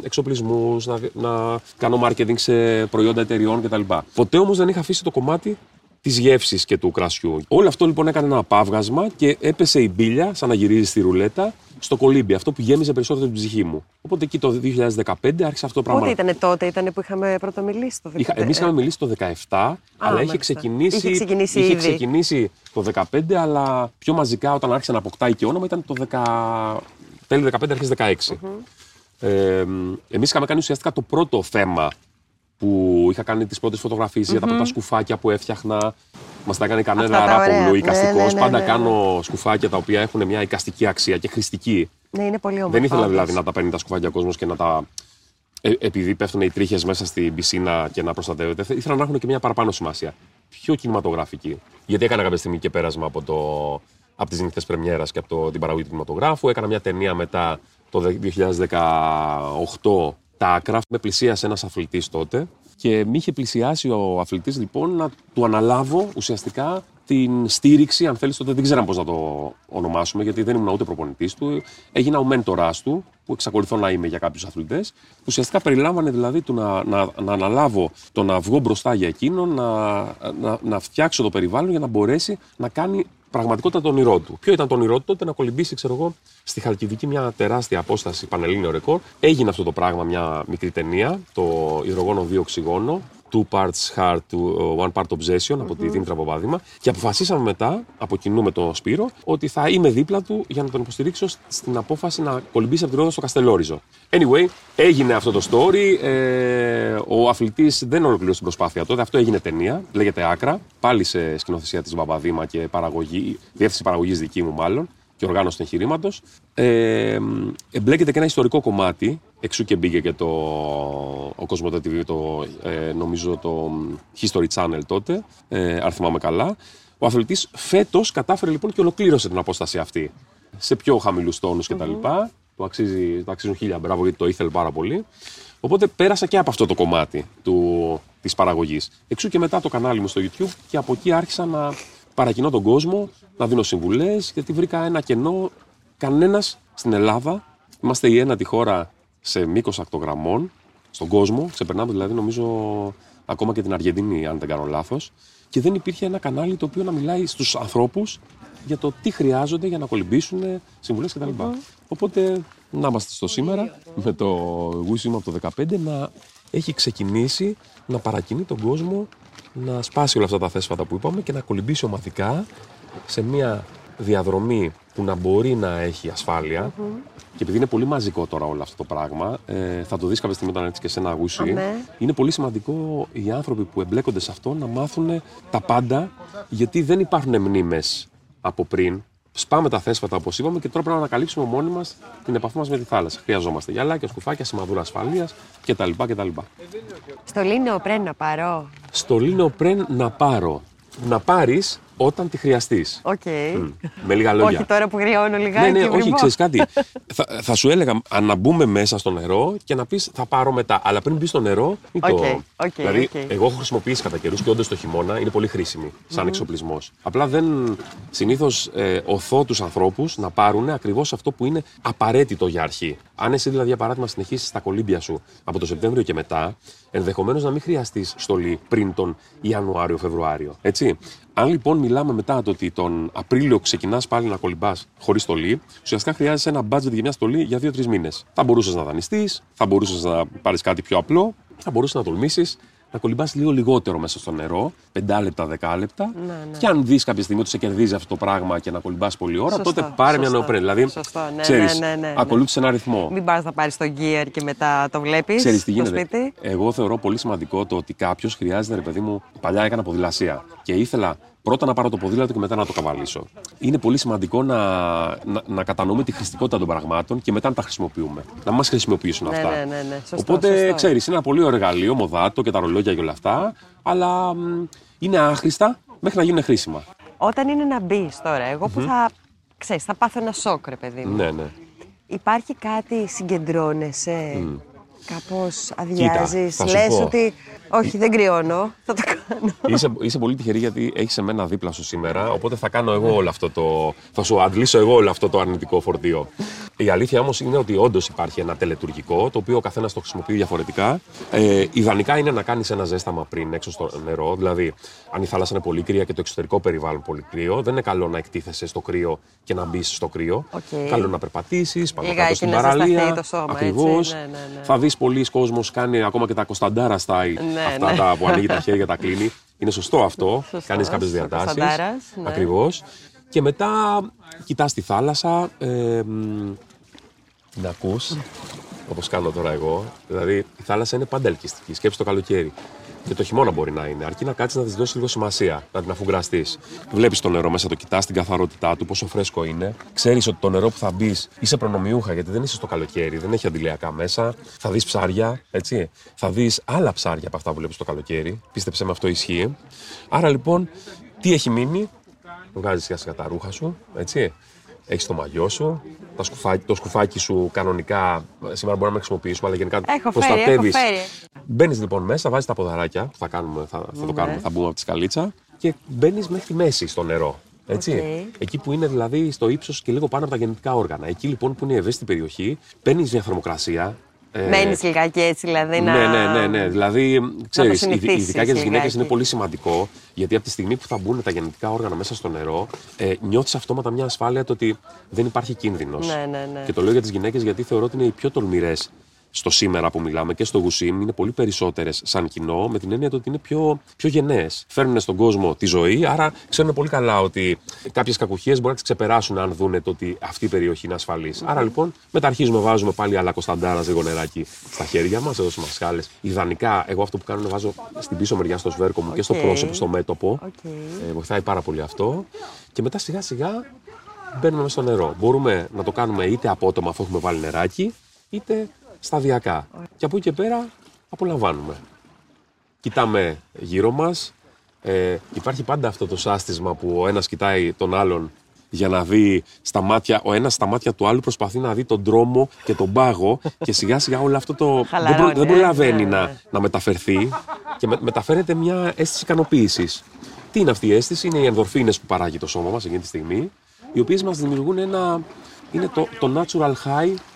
[SPEAKER 3] εξοπλισμούς, να, να κάνω marketing σε προϊόντα εταιριών κτλ. Ποτέ όμως δεν είχα αφήσει το κομμάτι της γεύσης και του κρασιού. Όλο αυτό λοιπόν έκανε ένα απάβγασμα και έπεσε η μπύλια, σαν να γυρίζει στη ρουλέτα, στο κολύμπι, αυτό που γέμιζε περισσότερο την ψυχή μου. Οπότε εκεί το 2015 άρχισε αυτό το πράγμα.
[SPEAKER 1] Πότε ήταν τότε, ήταν που είχαμε πρώτο μιλήσει το 2015.
[SPEAKER 3] Είχα, εμείς είχαμε μιλήσει το 17, αλλά είχε
[SPEAKER 1] μάλιστα.
[SPEAKER 3] ξεκινήσει,
[SPEAKER 1] Είχε ξεκινήσει
[SPEAKER 3] είχε
[SPEAKER 1] ήδη.
[SPEAKER 3] ξεκινήσει το 15, αλλά πιο μαζικά όταν άρχισε να αποκτάει και όνομα ήταν το 10, τέλη 15, αρχές 16. Ε, εμείς είχαμε κάνει ουσιαστικά το πρώτο θέμα που είχα κάνει τις πρώτες φωτογραφίες για τα πρώτα σκουφάκια που έφτιαχνα. Μας τα έκανε κανένα
[SPEAKER 1] Αυτά τα ωραία.
[SPEAKER 3] ράπογλου
[SPEAKER 1] Ναι,
[SPEAKER 3] οικαστικός.
[SPEAKER 1] ναι, ναι,
[SPEAKER 3] Πάντα
[SPEAKER 1] ναι.
[SPEAKER 3] κάνω σκουφάκια τα οποία έχουν μια οικαστική αξία και χρηστική.
[SPEAKER 1] Ναι, είναι πολύ όμορφο.
[SPEAKER 3] Δεν ήθελα
[SPEAKER 1] όντως.
[SPEAKER 3] δηλαδή να τα παίρνει τα σκουφάκια ο κόσμος και να τα. Ε, επειδή πέφτουν οι τρίχες μέσα στην πισίνα και να προστατεύεται, θε- ήθελα να έχουν και μια παραπάνω σημασία. Πιο κινηματογραφική. Γιατί έκανα κάποια στιγμή και πέρασμα από, το, από τις νύχτες Πρεμιέρας και από το, την παραγωγή του κινηματογράφου. Έκανα μια ταινία μετά το δε- 2018 τα άκρα. Με πλησίασε ένας αθλητής τότε και με είχε πλησιάσει ο αθλητής λοιπόν να του αναλάβω ουσιαστικά την στήριξη, αν θέλεις, τότε δεν ξέραμε πώς να το ονομάσουμε, γιατί δεν ήμουν ούτε προπονητής του. Έγινα ο μέντοράς του, που εξακολουθώ να είμαι για κάποιους αθλητές. Ουσιαστικά περιλάμβανε δηλαδή του να, να, να αναλάβω το να βγω μπροστά για εκείνον, να, να, να φτιάξω το περιβάλλον για να μπορέσει να κάνει πραγματικότητα το ονειρό του. Ποιο ήταν το ονειρό του τότε, να κολυμπήσει, ξέρω εγώ, στη Χαλκιδική μια τεράστια απόσταση πανελλήνιο ρεκόρ. Έγινε αυτό το πράγμα μια μικρή ταινία, το Υδρογόνο 2 Οξυγόνο, Two Parts Heart, to- One Part Obsession από τη Δήμητρα Παπάδημα. Και αποφασίσαμε μετά, από κοινού με τον Σπύρο, ότι θα είμαι δίπλα του για να τον υποστηρίξω στην απόφαση να κολυμπήσει από τη Ρόδο στο Καστελόριζο. Anyway, έγινε αυτό το story. Ε, ο αθλητής δεν ολοκλήρωσε την προσπάθεια τότε. Αυτό έγινε ταινία. Λέγεται Άκρα. Πάλι σε σκηνοθεσία της Παπαδήμα και παραγωγή, διεύθυνση παραγωγής δική μου μάλλον και οργάνωση του εγχειρήματος. Ε, εμπλέκεται και ένα ιστορικό κομμάτι. Εξού και μπήκε και το ο Cosmote TV, το, ε, νομίζω το History Channel τότε, ε, αν θυμάμαι καλά. Ο αθλητής φέτος κατάφερε λοιπόν και ολοκλήρωσε την απόσταση αυτή σε πιο χαμηλούς τόνους κτλ. Του, αξίζει, του αξίζουν χίλια μπράβο γιατί το ήθελε πάρα πολύ. Οπότε πέρασα και από αυτό το κομμάτι του, της παραγωγής. Εξού και μετά το κανάλι μου στο YouTube και από εκεί άρχισα να παρακινώ τον κόσμο, να δίνω συμβουλές, γιατί βρήκα ένα κενό. Κανένας στην Ελλάδα, είμαστε η ένατη χώρα σε μήκος ακτογραμμών, στον κόσμο, ξεπερνάμε δηλαδή νομίζω ακόμα και την Αργεντινή, αν δεν κάνω λάθος, και δεν υπήρχε ένα κανάλι το οποίο να μιλάει στους ανθρώπους για το τι χρειάζονται για να κολυμπήσουν, συμβουλές κτλ. Οπότε να είμαστε στο σήμερα με το Wisdom από το 2015 να έχει ξεκινήσει να παρακινεί τον κόσμο να σπάσει όλα αυτά τα θέσφατα που είπαμε και να κολυμπήσει ομαδικά σε μια διαδρομή που να μπορεί να έχει ασφάλεια. Και επειδή είναι πολύ μαζικό τώρα όλο αυτό το πράγμα, ε, θα το δεις κάποια στιγμή όταν έρθεις και σε ένα γούσι.
[SPEAKER 1] ναι.
[SPEAKER 3] Είναι πολύ σημαντικό οι άνθρωποι που εμπλέκονται σε αυτό να μάθουν τα πάντα, γιατί δεν υπάρχουν μνήμες από πριν. Σπάμε τα θέσφατα όπως είπαμε και τώρα πρέπει να ανακαλύψουμε μόνοι μας την επαφή μας με τη θάλασσα. Χρειαζόμαστε γυαλάκια, σκουφάκια, σημαδούρα ασφαλείας κτλ. κτλ.
[SPEAKER 1] Στολή νεοπρέν να πάρω.
[SPEAKER 3] Στολή νεοπρέν να πάρω. Να πάρεις όταν τη χρειαστείς.
[SPEAKER 1] Οκ.
[SPEAKER 3] Με λίγα λόγια.
[SPEAKER 1] Όχι τώρα που κρυώνω λιγάκι.
[SPEAKER 3] Ναι, ναι, όχι,
[SPEAKER 1] βρυμώ.
[SPEAKER 3] ξέρεις κάτι. θα, θα σου έλεγα α, να μπούμε μέσα στο νερό και να πεις θα πάρω μετά. Αλλά πριν μπεις στο νερό, μην το.
[SPEAKER 1] OK, OK,
[SPEAKER 3] δηλαδή,
[SPEAKER 1] οκ.
[SPEAKER 3] εγώ έχω χρησιμοποιήσει κατά καιρούς και όντως το χειμώνα είναι πολύ χρήσιμη σαν εξοπλισμός. Απλά δεν. Συνήθως ε, ωθώ τους ανθρώπους να πάρουν ακριβώς αυτό που είναι απαραίτητο για αρχή. Αν εσύ δηλαδή, για παράδειγμα, συνεχίσεις τα κολύμπια σου από το Σεπτέμβριο και μετά, ενδεχομένως να μην χρειαστείς στολή πριν τον Ιανουάριο-Φεβρουάριο. Έτσι. Αν λοιπόν μιλάμε μετά το ότι τον Απρίλιο ξεκινάς πάλι να κολυμπάς χωρίς στολή, ουσιαστικά χρειάζεσαι ένα budget για μια στολή για 2-3 μήνες. Θα μπορούσες να δανειστείς, θα μπορούσες να πάρεις κάτι πιο απλό, θα μπορούσες να τολμήσεις να κολυμπάς λίγο λιγότερο μέσα στο νερό, 5 λεπτά, 10 λεπτά.
[SPEAKER 1] Ναι, ναι.
[SPEAKER 3] Και αν δεις κάποια στιγμή ότι σε κερδίζει αυτό το πράγμα και να κολυμπάς πολλή ώρα,
[SPEAKER 1] Σωστό,
[SPEAKER 3] τότε πάρε μια
[SPEAKER 1] σωστό.
[SPEAKER 3] νεοπρέν. Δηλαδή,
[SPEAKER 1] Σωστό, ναι,
[SPEAKER 3] ξέρεις,
[SPEAKER 1] ναι, ναι, ναι, ναι.
[SPEAKER 3] ακολούθησε ένα ρυθμό.
[SPEAKER 1] Μην πας να πάρεις το gear και μετά το βλέπεις.
[SPEAKER 3] Ξέρεις τι
[SPEAKER 1] στο
[SPEAKER 3] γίνεται.
[SPEAKER 1] σπίτι.
[SPEAKER 3] Εγώ θεωρώ πολύ σημαντικό το ότι κάποιος χρειάζεται, ρε παιδί μου, παλιά έκανα ποδηλασία και ήθελα πρώτα να πάρω το ποδήλατο και μετά να το καβαλήσω. Είναι πολύ σημαντικό να, να, να κατανοούμε τη χρηστικότητα των πραγμάτων και μετά να τα χρησιμοποιούμε. Να μας χρησιμοποιήσουν
[SPEAKER 1] Ναι,
[SPEAKER 3] αυτά.
[SPEAKER 1] ναι, ναι, ναι. Σωστό,
[SPEAKER 3] Οπότε,
[SPEAKER 1] σωστό.
[SPEAKER 3] ξέρεις, είναι ένα πολύ ωραίο εργαλείο, μοδάτο και τα ρολόγια και όλα αυτά, αλλά μ, είναι άχρηστα μέχρι να γίνουν χρήσιμα.
[SPEAKER 1] Όταν είναι να μπεις τώρα, εγώ που θα. Ξέρεις, θα πάθω ένα σοκ, ρε παιδί μου.
[SPEAKER 3] Ναι, ναι.
[SPEAKER 1] Υπάρχει κάτι, συγκεντρώνεσαι, κάπως
[SPEAKER 3] Κοίτα,
[SPEAKER 1] αδειάζεις,
[SPEAKER 3] θα σου
[SPEAKER 1] λες
[SPEAKER 3] πω.
[SPEAKER 1] ότι Όχι, δεν κρυώνω. Θα το κάνω.
[SPEAKER 3] Είσαι, είσαι πολύ τυχερή γιατί έχεις εμένα δίπλα σου σήμερα. Οπότε θα κάνω εγώ όλο αυτό το. Θα σου αντλήσω εγώ όλο αυτό το αρνητικό φορτίο. Η αλήθεια όμως είναι ότι όντως υπάρχει ένα τελετουργικό, το οποίο ο καθένας το χρησιμοποιεί διαφορετικά. Ε, ιδανικά είναι να κάνεις ένα ζέσταμα πριν έξω στο νερό. Δηλαδή, αν η θάλασσα είναι πολύ κρύα και το εξωτερικό περιβάλλον πολύ κρύο, δεν είναι καλό να εκτίθεσαι στο κρύο και να μπεις στο κρύο.
[SPEAKER 1] Οκ.
[SPEAKER 3] Καλό να περπατήσεις πάνω
[SPEAKER 1] Λιγάκι
[SPEAKER 3] κάτω στην
[SPEAKER 1] να ζεσταθεί
[SPEAKER 3] παραλία.
[SPEAKER 1] το σώμα, έτσι.
[SPEAKER 3] Ακριβώς.
[SPEAKER 1] Ναι, ναι, ναι.
[SPEAKER 3] Θα δεις πολλοί κόσμος κάνει ακόμα και τα Κωνσταντάρα style.
[SPEAKER 1] Ναι,
[SPEAKER 3] αυτά
[SPEAKER 1] ναι.
[SPEAKER 3] τα που ανοίγει τα χέρια, τα κλείνει. Είναι σωστό αυτό.
[SPEAKER 1] Σωστός,
[SPEAKER 3] Κάνεις κάποιες
[SPEAKER 1] ο
[SPEAKER 3] διατάσεις.
[SPEAKER 1] Κωνσταντάρας, ναι.
[SPEAKER 3] Ακριβώς. Και μετά κοιτάς τη θάλασσα. Ε, μ, την ακούς. Όπως κάνω τώρα εγώ. Δηλαδή η θάλασσα είναι πάντα ελκυστική. Σκέψει το καλοκαίρι. Και το χειμώνα μπορεί να είναι. Αρκεί να κάτσεις να της δώσεις λίγο σημασία, να την αφουγκραστείς. Βλέπεις το νερό μέσα, το κοιτάς την καθαρότητά του, πόσο φρέσκο είναι. Ξέρεις ότι το νερό που θα μπεις είσαι προνομιούχα, γιατί δεν είσαι στο καλοκαίρι, δεν έχει αντιλιακά μέσα. Θα δεις ψάρια, έτσι. Θα δεις άλλα ψάρια από αυτά που βλέπεις το καλοκαίρι. Πίστεψε με αυτό ισχύει. Άρα λοιπόν, τι έχει μείνει, βγάζεις σιγά σιγά τα ρούχα σου, έτσι. Έχεις το μαγιό σου, τα σκουφάκι, το σκουφάκι σου κανονικά σήμερα μπορούμε να μην χρησιμοποιήσουμε, αλλά γενικά
[SPEAKER 1] Έχω φέρει, έχω
[SPEAKER 3] προστατεύεις.
[SPEAKER 1] φέρει.
[SPEAKER 3] Μπαίνεις λοιπόν μέσα, βάζεις τα ποδαράκια που θα, κάνουμε, θα, θα το κάνουμε, θα μπούμε από τη σκαλίτσα και μπαίνεις μέχρι τη μέση στο νερό. Έτσι.
[SPEAKER 1] Οκ.
[SPEAKER 3] Εκεί που είναι δηλαδή στο ύψος και λίγο πάνω από τα γεννητικά όργανα. Εκεί λοιπόν που είναι η ευαίσθητη περιοχή, παίρνεις μια θερμοκρασία. ε,
[SPEAKER 1] Μένεις λιγάκι έτσι, δηλαδή. να...
[SPEAKER 3] ναι, ναι, ναι, ναι. Δηλαδή, ξέρεις,
[SPEAKER 1] συνηθίσεις
[SPEAKER 3] ειδικά για τις γυναίκες
[SPEAKER 1] λιγάκι.
[SPEAKER 3] είναι πολύ σημαντικό γιατί από τη στιγμή που θα μπουν τα γεννητικά όργανα μέσα στο νερό, ε, νιώθεις αυτόματα μια ασφάλεια το ότι δεν υπάρχει κίνδυνος.
[SPEAKER 1] Ναι, ναι, ναι.
[SPEAKER 3] Και το λέω για τις γυναίκες γιατί θεωρώ ότι είναι οι πιο τολμηρές στο σήμερα που μιλάμε και στο We Swim είναι πολύ περισσότερες σαν κοινό, με την έννοια του ότι είναι πιο, πιο γενναίες. Φέρνουν στον κόσμο τη ζωή, άρα ξέρουν πολύ καλά ότι κάποιες κακουχίες μπορεί να τις ξεπεράσουν αν δούνε το ότι αυτή η περιοχή είναι ασφαλής. Άρα λοιπόν, μετά αρχίζουμε, βάζουμε πάλι αλά Κωνσταντάρα λίγο νεράκι στα χέρια μας, εδώ στις μασχάλες. Ιδανικά, εγώ αυτό που κάνω είναι βάζω στην πίσω μεριά στο σβέρκο μου και στο
[SPEAKER 1] Οκ.
[SPEAKER 3] πρόσωπο, στο μέτωπο.
[SPEAKER 1] Οκ.
[SPEAKER 3] Ε, βοηθάει πάρα πολύ αυτό. Και μετά σιγά σιγά μπαίνουμε μέσα στο νερό. Μπορούμε να το κάνουμε είτε απότομα αφού έχουμε βάλει νεράκι, είτε σταδιακά. Και από εκεί και πέρα απολαμβάνουμε. Κοιτάμε γύρω μας. Ε, υπάρχει πάντα αυτό το σάστισμα που ο ένας κοιτάει τον άλλον για να δει στα μάτια, ο ένας στα μάτια του άλλου προσπαθεί να δει τον τρόμο και τον πάγο και σιγά σιγά όλο αυτό το δεν,
[SPEAKER 1] Χαλαρώνει,
[SPEAKER 3] δεν
[SPEAKER 1] ε.
[SPEAKER 3] προλαβαίνει
[SPEAKER 1] Ναι,
[SPEAKER 3] να,
[SPEAKER 1] ναι.
[SPEAKER 3] να μεταφερθεί και με- μεταφέρεται μια αίσθηση ικανοποίησης. Τι είναι αυτή η αίσθηση, είναι οι ενδορφίνες που παράγει το σώμα μας εκείνη τη στιγμή, οι οποίες μας δημιουργούν ένα. είναι το, το natural high που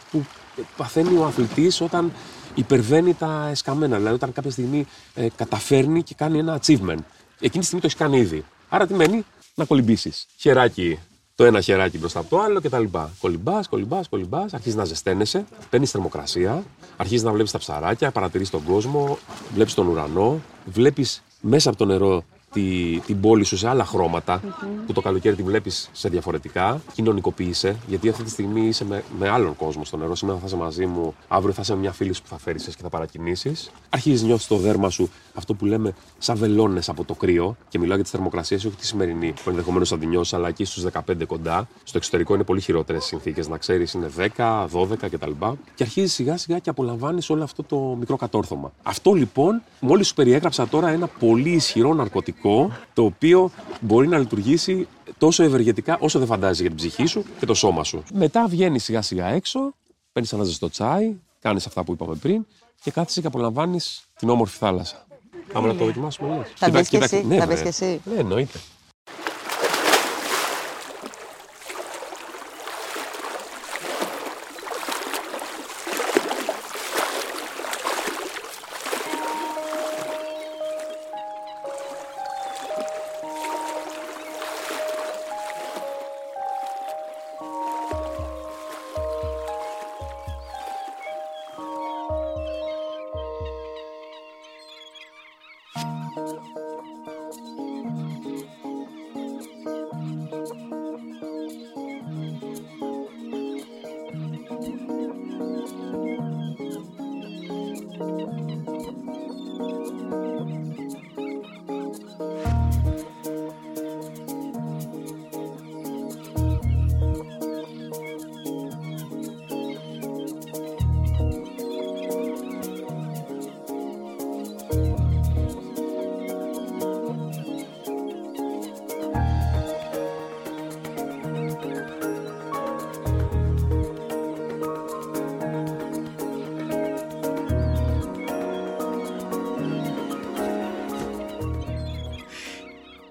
[SPEAKER 3] παθαίνει ο αθλητής όταν υπερβαίνει τα εσκαμμένα. Δηλαδή, όταν κάποια στιγμή ε, καταφέρνει και κάνει ένα achievement. Εκείνη τη στιγμή το έχει κάνει ήδη. Άρα τι μένει, να κολυμπήσεις. Χεράκι, το ένα χεράκι μπροστά από το άλλο κτλ. Κολυμπάς, κολυμπάς, κολυμπάς, αρχίζει να ζεσταίνεσαι, παίρνεις θερμοκρασία, αρχίζεις να βλέπεις τα ψαράκια, παρατηρείς τον κόσμο, βλέπεις τον ουρανό, βλέπεις μέσα από το νερό τη, την πόλη σου σε άλλα χρώματα, που το καλοκαίρι τη βλέπεις σε διαφορετικά. Κοινωνικοποιείσαι, γιατί αυτή τη στιγμή είσαι με, με άλλον κόσμο στο νερό. Σήμερα θα είσαι μαζί μου, αύριο θα είσαι με μια φίλη σου που θα φέρεις και θα παρακινήσεις. Αρχίζεις νιώθεις το δέρμα σου αυτό που λέμε σαν βελόνες από το κρύο. Και μιλάω για τις θερμοκρασίες, όχι τη σημερινή, που ενδεχομένως θα την νιώσεις, αλλά εκεί στους 15 κοντά. Στο εξωτερικό είναι πολύ χειρότερες συνθήκες, να ξέρεις, είναι 10, 12 κτλ. Και αρχίζεις σιγά σιγά και απολαμβάνεις όλο αυτό το μικρό κατόρθωμα. Αυτό λοιπόν, μόλις σου περιέγραψα τώρα ένα πολύ ισχυρό ναρκωτικό, το οποίο μπορεί να λειτουργήσει τόσο ευεργετικά όσο δεν φαντάζει για την ψυχή σου και το σώμα σου. Μετά βγαίνεις σιγά σιγά έξω, παίρνεις ένα ζεστό τσάι, κάνεις αυτά που είπαμε πριν και κάθεσαι και απολαμβάνεις την όμορφη θάλασσα. Πάμε να το δοκιμάσουμε, λες.
[SPEAKER 1] Θα
[SPEAKER 3] Κοίτα-
[SPEAKER 1] μπεις κι
[SPEAKER 3] κοίτα-
[SPEAKER 1] εσύ,
[SPEAKER 3] ναι,
[SPEAKER 1] θα μπεις
[SPEAKER 3] βέβαια.
[SPEAKER 1] κι εσύ.
[SPEAKER 3] Ναι, εννοείται.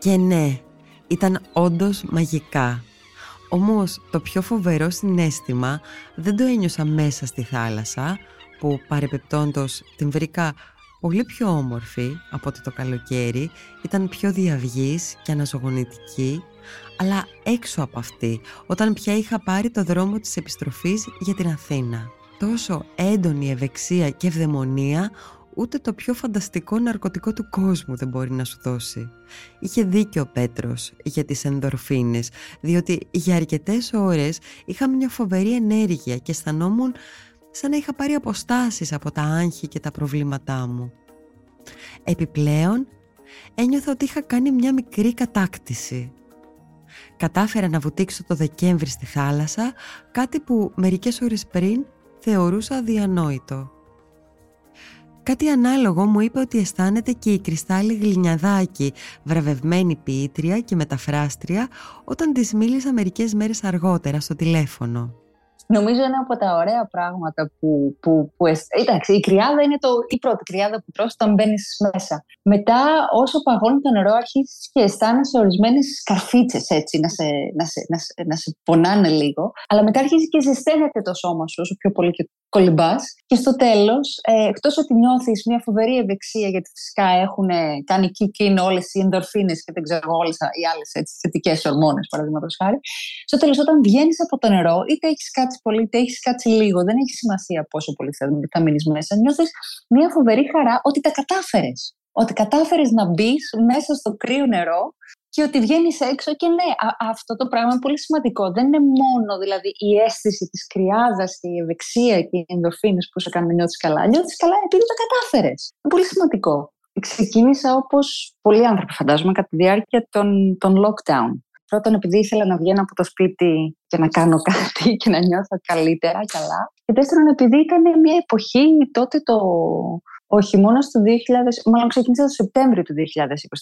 [SPEAKER 1] Και ναι, ήταν όντως μαγικά. Όμως το πιο φοβερό συνέστημα δεν το ένιωσα μέσα στη θάλασσα που παρεπεπτόντως την βρήκα πολύ πιο όμορφη από ότι το καλοκαίρι, ήταν πιο διαυγής και αναζωογονητική, αλλά έξω από αυτή, όταν πια είχα πάρει το δρόμο της επιστροφής για την Αθήνα. Τόσο έντονη ευεξία και ευδαιμονία, ούτε το πιο φανταστικό ναρκωτικό του κόσμου δεν μπορεί να σου δώσει. Είχε δίκιο ο Πέτρος για τις ενδορφίνες, διότι για αρκετές ώρες είχα μια φοβερή ενέργεια και αισθανόμουν σαν να είχα πάρει αποστάσεις από τα άγχη και τα προβλήματά μου. Επιπλέον, ένιωθα ότι είχα κάνει μια μικρή κατάκτηση. Κατάφερα να βουτήξω το Δεκέμβρη στη θάλασσα, κάτι που μερικές ώρες πριν θεωρούσα αδιανόητο. Κάτι ανάλογο μου είπε ότι αισθάνεται και η Κρυστάλλη Γλινιαδάκη, βραβευμένη ποιήτρια και μεταφράστρια, όταν της μίλησα μερικές μέρες αργότερα στο τηλέφωνο.
[SPEAKER 5] Νομίζω ένα από τα ωραία πράγματα που. που, που Εντάξει, η κρυάδα είναι το, η πρώτη κρυάδα που τρως όταν μπαίνεις μέσα. Μετά, όσο παγώνει το νερό, αρχίζεις και αισθάνεσαι ορισμένες καρφίτσε έτσι, να σε, να, σε, να, σε, να σε πονάνε λίγο. Αλλά μετά αρχίζει και ζεσταίνεται το σώμα σου όσο πιο πολύ και κολυμπάς. Και στο τέλος, ε, εκτός ότι νιώθεις μια φοβερή ευεξία, γιατί φυσικά έχουν κάνει kick-in όλες οι ενδορφίνες και δεν ξέρω όλες οι άλλες θετικές ορμόνες, παραδείγματος χάρη. Στο τέλος, όταν βγαίνεις από το νερό, είτε έχεις κάτσει πολύ, είτε έχεις κάτσει λίγο, δεν έχει σημασία πόσο πολύ θα, θα μείνεις μέσα. Νιώθεις μια φοβερή χαρά ότι τα κατάφερες. Ότι κατάφερες να μπεις μέσα στο κρύο νερό και ότι βγαίνεις έξω και ναι, αυτό το πράγμα είναι πολύ σημαντικό. Δεν είναι μόνο δηλαδή η αίσθηση της κρυάδας και η ευεξία και οι ενδορφίνε που σε κάνουν να νιώθεις καλά. Νιώθεις καλά επειδή τα κατάφερες. Είναι πολύ σημαντικό. Ξεκίνησα όπως πολλοί άνθρωποι φαντάζομαι κατά τη διάρκεια των, των lockdown. Πρώτον, επειδή ήθελα να βγαίνω από το σπίτι και να κάνω κάτι και να νιώθω καλύτερα, καλά. Και δεύτερον, επειδή ήταν μια εποχή τότε το, ο χειμώνα του 2000, μάλλον ξεκίνησε το Σεπτέμβριο του 2020,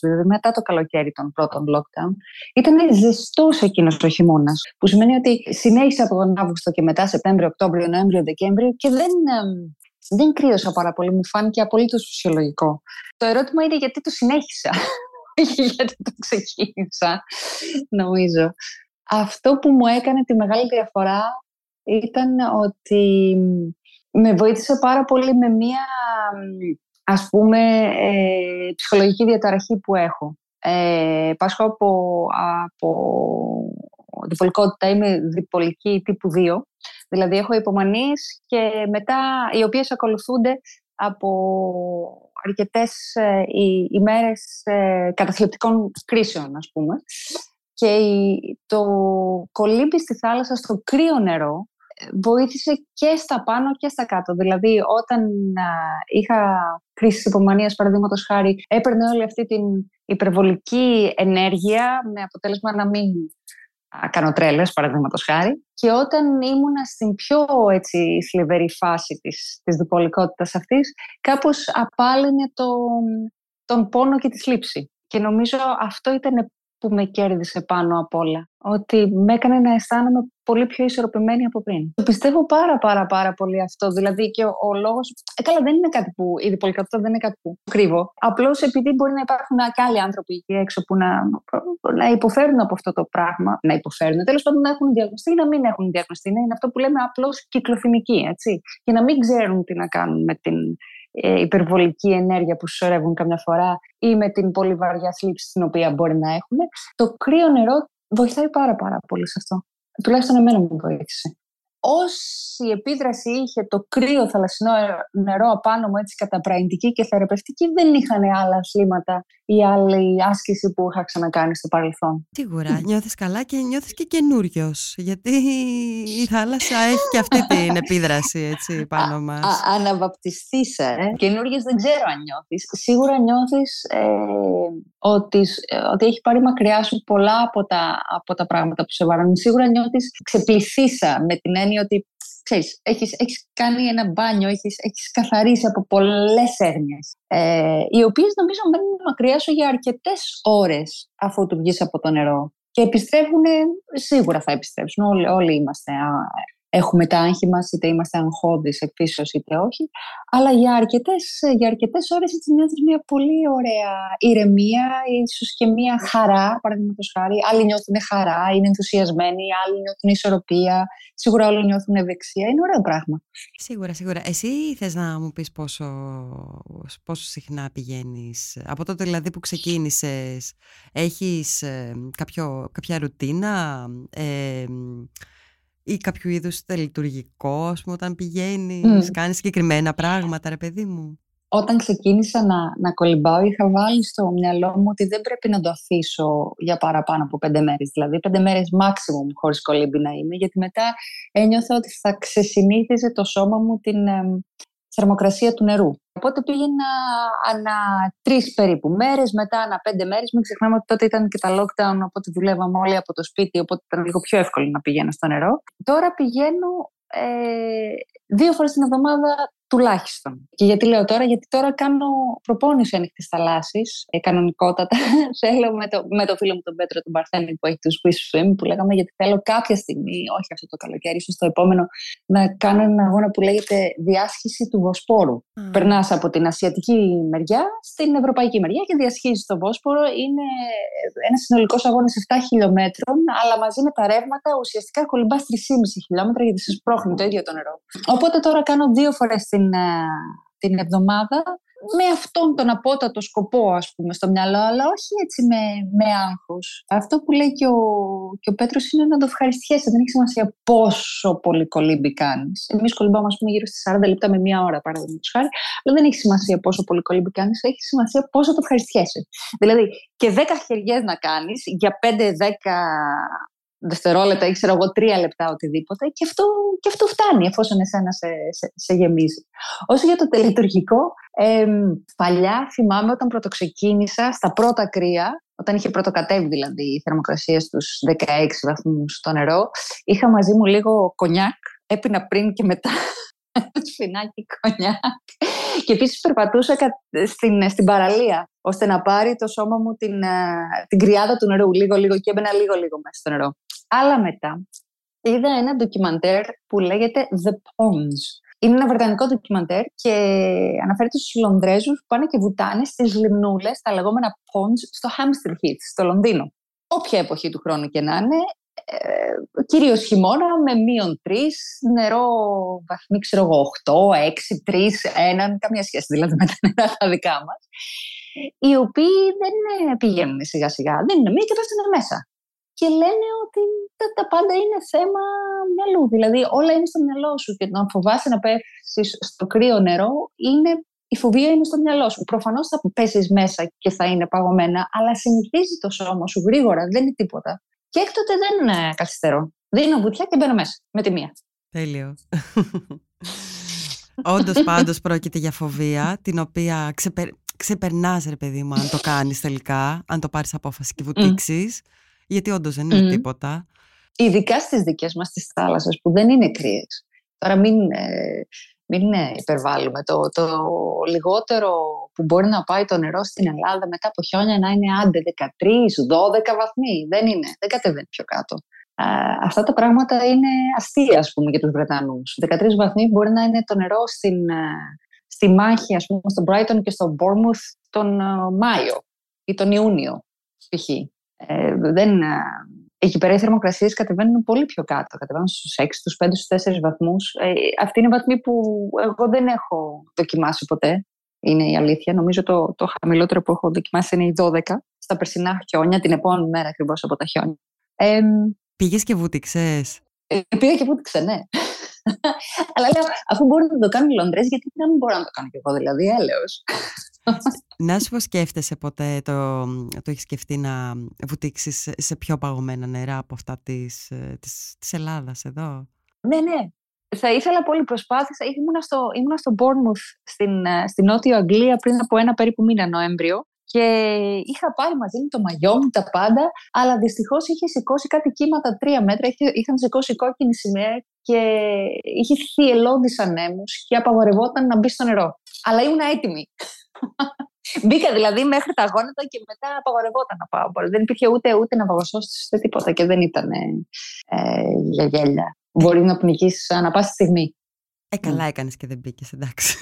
[SPEAKER 5] δηλαδή μετά το καλοκαίρι των πρώτων lockdown. Ήταν ζεστός εκείνος ο χειμώνας, που σημαίνει ότι συνέχισε από τον Αύγουστο και μετά Σεπτέμβριο, Οκτώβριο, Νοέμβριο, Δεκέμβριο και δεν, δεν κρύωσα πάρα πολύ. Μου φάνηκε απολύτως φυσιολογικό. Το ερώτημα είναι γιατί το συνέχισα. γιατί το ξεκίνησα, νομίζω. Αυτό που μου έκανε τη μεγάλη διαφορά ήταν ότι με βοήθησε πάρα πολύ με μία ας πούμε ε, ψυχολογική διαταραχή που έχω. Ε, πάσχω από, από διπολικότητα, είμαι διπολική τύπου 2, δηλαδή έχω υπομονείς και μετά οι οποίες ακολουθούνται από αρκετές ε, ημέρες ε, καταθλιπτικών κρίσεων, ας πούμε. Και το κολύμπι στη θάλασσα στο κρύο νερό βοήθησε και στα πάνω και στα κάτω. Δηλαδή, όταν είχα κρίση υπομονίας, παραδείγματος χάρη, έπαιρνε όλη αυτή την υπερβολική ενέργεια με αποτέλεσμα να μην κάνω τρέλες, παραδείγματος χάρη. Και όταν ήμουνα στην πιο έτσι, θλιβερή φάση της, της διπολικότητας αυτής, κάπως απάλυνε το, τον πόνο και τη θλίψη. Και νομίζω αυτό ήταν που με κέρδισε πάνω απ' όλα. Ότι με έκανε να αισθάνομαι πολύ πιο ισορροπημένη από πριν. Το πιστεύω πάρα πάρα πάρα πολύ αυτό. Δηλαδή και ο, ο λόγος... Ε, καλά δεν είναι κάτι που... Η διπολικότητα δεν είναι κάτι που κρύβω. Απλώς επειδή μπορεί να υπάρχουν και άλλοι άνθρωποι εκεί έξω που να, να υποφέρουν από αυτό το πράγμα. Να υποφέρουν. Τέλος πάντων να έχουν διαγνωστεί ή να μην έχουν διαγνωστεί. Να είναι αυτό που λέμε απλώς κυκλοθυμική. Έτσι. Και να μην ξέρουν τι να κάνουν με την ε, υπερβολική ενέργεια που σωρεύουν καμιά φορά ή με την πολύ βαριά θλίψη την οποία μπορεί να έχουν. Το κρύο νερό βοηθάει πάρα πάρα πολύ σε αυτό. Τουλάχιστον εμένα μου βοήθησε όση επίδραση είχε το κρύο θαλασσινό νερό απάνω μου έτσι καταπραγητική και θεραπευτική δεν είχαν άλλα αθλήματα ή άλλη άσκηση που είχα ξανακάνει στο παρελθόν.
[SPEAKER 1] Σίγουρα, νιώθεις καλά και νιώθεις και καινούριος. γιατί η θάλασσα έχει και αυτή την επίδραση έτσι πάνω μας.
[SPEAKER 5] Αναβαπτιστείς, ε. Καινούριο δεν ξέρω αν νιώθεις. Σίγουρα νιώθεις ε, ότι, ε, ότι έχει πάρει μακριά σου πολλά από τα, από τα πράγματα που σε βαράνουν. Σίγουρα νιώθεις ξεπληθήσα με την έννοια ότι ξέρεις, έχεις, έχεις κάνει ένα μπάνιο, έχεις, έχεις καθαρίσει από πολλές έρνοιες, ε, οι οποίες νομίζω μένουν μακριά σου για αρκετές ώρες αφού του βγεις από το νερό. Και επιστρέφουν, σίγουρα θα επιστρέψουν, όλοι, όλοι είμαστε έχουμε τα άγχη μας, είτε είμαστε αγχώδεις εκφύσεως είτε όχι. Αλλά για αρκετές, για αρκετές ώρες έτσι νιώθεις μια πολύ ωραία ηρεμία, ίσως και μια χαρά, παραδείγματος χάρη. Άλλοι νιώθουν χαρά, είναι ενθουσιασμένοι, άλλοι νιώθουν ισορροπία, σίγουρα όλοι νιώθουν ευεξία. Είναι ωραίο πράγμα.
[SPEAKER 1] Σίγουρα, σίγουρα. Εσύ θες να μου πεις πόσο, πόσο συχνά πηγαίνεις, από τότε δηλαδή που ξεκίνησες, έχεις ε, κάποιο, κάποια ρουτίνα, ε, ή κάποιο είδους τελειτουργικό, ας πούμε, όταν πηγαίνεις, mm. κάνεις συγκεκριμένα πράγματα, ρε παιδί μου;
[SPEAKER 5] Όταν ξεκίνησα να, να κολυμπάω, είχα βάλει στο μυαλό μου ότι δεν πρέπει να το αφήσω για παραπάνω από πέντε μέρες. Δηλαδή, πέντε μέρες maximum χωρίς κολύμπη να είμαι, γιατί μετά ένιωθα ότι θα ξεσυνήθιζε το σώμα μου την, θερμοκρασία του νερού. Οπότε πήγαινα ανά τρεις περίπου μέρες, μετά ανά πέντε μέρες. Μην ξεχνάμε ότι τότε ήταν και τα lockdown, οπότε δουλεύαμε όλοι από το σπίτι, οπότε ήταν λίγο πιο εύκολο να πηγαίνω στο νερό. Τώρα πηγαίνω ε, δύο φορές την εβδομάδα τουλάχιστον. Και γιατί λέω τώρα, γιατί τώρα κάνω προπόνηση ανοιχτή θαλάσση, ε, κανονικότατα. θέλω με το, με το φίλο μου τον Πέτρο τον Παρθένη που έχει τους Swiss Swim, που λέγαμε γιατί θέλω κάποια στιγμή, όχι αυτό το καλοκαίρι, ίσως το επόμενο, να κάνω έναν αγώνα που λέγεται διάσχιση του Βοσπόρου. Mm. Περνάς από την ασιατική μεριά στην ευρωπαϊκή μεριά και διασχίζεις το Βόσπορο. Είναι ένας συνολικός αγώνας 7 χιλιόμετρων, αλλά μαζί με τα ρεύματα ουσιαστικά κολυμπάς 3,5 χιλιόμετρα γιατί σε σπρώχνει το ίδιο το νερό. Οπότε τώρα κάνω δύο φορές την την, ε, την εβδομάδα με αυτόν τον απότατο σκοπό, ας πούμε, στο μυαλό, αλλά όχι έτσι με, με άγχος. Αυτό που λέει και ο, και ο Πέτρος είναι να το ευχαριστιέσαι. Δεν έχει σημασία πόσο πολύ κολύμπι κάνεις. Εμείς κολυμπάμε, ας πούμε, γύρω στις 40 λεπτά με μία ώρα, παραδείγματος χάρη, αλλά δεν έχει σημασία πόσο πολύ κολύμπι κάνεις. Έχει σημασία πόσο το ευχαριστιέσαι. Δηλαδή, και 10 χεριές να κάνεις για 5-10 δευτερόλεπτα ή ξέρω εγώ τρία λεπτά οτιδήποτε και αυτό, και αυτό φτάνει εφόσον εσένα σε, σε, σε γεμίζει. Όσο για το τελετουργικό, ε, παλιά θυμάμαι όταν πρωτοξεκίνησα στα πρώτα κρύα, όταν είχε πρωτοκατέβει δηλαδή η θερμοκρασία στους 16 βαθμούς στο νερό, είχα μαζί μου λίγο κονιάκ, έπινα πριν και μετά σφινάκι κονιάκ και επίσης περπατούσα στην, στην παραλία ώστε να πάρει το σώμα μου την, ε, την κρυάδα του νερού λίγο λίγο και έμπαινα λίγο λίγο μέσα στο νερό. Αλλά μετά είδα ένα ντοκιμαντέρ που λέγεται The Ponds. Είναι ένα βρετανικό ντοκιμαντέρ και αναφέρεται στους Λονδρέζους που πάνε και βουτάνε στις λιμνούλες, τα λεγόμενα ponds, στο Hampstead Heath, στο Λονδίνο. Όποια εποχή του χρόνου και να είναι, ε, κυρίως χειμώνα με μείον τρεις, νερό βαθμί, ξέρω εγώ, 8, 6, 3, 1, καμία σχέση δηλαδή με τα νερά τα δικά μας, οι οποίοι δεν ε, πηγαίνουν σιγά σιγά, δεν είναι μία και πέφτουν μέσα και λένε ότι τα, τα πάντα είναι θέμα μυαλού. Δηλαδή όλα είναι στο μυαλό σου και να φοβάσαι να πέσεις στο κρύο νερό είναι η φοβία είναι στο μυαλό σου. Προφανώς θα πέσεις μέσα και θα είναι παγωμένα, αλλά συνηθίζει το σώμα σου γρήγορα, δεν είναι τίποτα. Και έκτοτε δεν είναι καθυστερώ. Δίνω βουτιά και μπαίνω μέσα με τη μία.
[SPEAKER 1] Τέλειο. Όντως πάντως πρόκειται για φοβία την οποία ξεπερ... ξεπερνάς, ρε παιδί μου, αν το κάνεις τελικά, αν το πάρεις απόφαση και βουτήξεις γιατί όντως δεν είναι τίποτα.
[SPEAKER 5] Ειδικά στις δικές μας τις θάλασσες που δεν είναι κρύες. Τώρα μην, ε, μην ε, υπερβάλλουμε. Το, το λιγότερο που μπορεί να πάει το νερό στην Ελλάδα μετά από χιόνια να είναι άντε 13, 12 βαθμοί. Δεν είναι, δεν κατεβαίνει πιο κάτω. Ε, αυτά τα πράγματα είναι αστεία, ας πούμε, για τους Βρετανούς. 13 βαθμοί μπορεί να είναι το νερό στην, ε, στη μάχη, ας πούμε, στο Brighton και στο Bournemouth τον Μάιο ή τον Ιούνιο, π.χ. Ε, δεν, ε, εκεί πέρα οι θερμοκρασίες κατεβαίνουν πολύ πιο κάτω. Κατεβαίνουν στους 6, στους 5, στους 4 βαθμούς. Ε, αυτή είναι η βαθμή που εγώ δεν έχω δοκιμάσει ποτέ. Είναι η αλήθεια. Νομίζω το, το χαμηλότερο που έχω δοκιμάσει είναι οι 12 στα περσινά χιόνια, την επόμενη μέρα ακριβώς από τα χιόνια. Ε,
[SPEAKER 1] Πήγες και βούτυξε.
[SPEAKER 5] Ε, πήγα και βούτυξε, ναι. Αλλά λέω, αφού μπορούν να το κάνουν οι Λονδρέ, γιατί να μην μπορώ να το κάνω κι εγώ, δηλαδή, έλεος.
[SPEAKER 1] Να σου πω, σκέφτεσαι ποτέ, το, το έχεις σκεφτεί να βουτήξεις σε πιο παγωμένα νερά από αυτά της, ε, της, της Ελλάδας εδώ;
[SPEAKER 5] Ναι, ναι. Θα ήθελα πολύ, προσπάθησα. Ήμουνα στο, ήμουνα στο Bournemouth στην, ε, στην Νότια Αγγλία πριν από ένα περίπου μήνα Νοέμβριο και είχα πάρει μαζί μου το μαγιό μου, τα πάντα, αλλά δυστυχώς είχε σηκώσει κάτι κύματα τρία μέτρα, είχαν σηκώσει κόκκινη σημαία και είχε θυελώδει ανέμους και απαγορευόταν να μπει στο νερό. Αλλά ήμουν έτοιμη. Μπήκα δηλαδή μέχρι τα γόνατα και μετά απαγορευόταν να πάω. Δεν υπήρχε ούτε, ούτε να παγωσώσει ούτε τίποτα και δεν ήταν ε, για γέλια. μπορεί να πνιγείς ανα πάση στιγμή.
[SPEAKER 1] Ε, καλά έκανες και δεν μπήκες, εντάξει.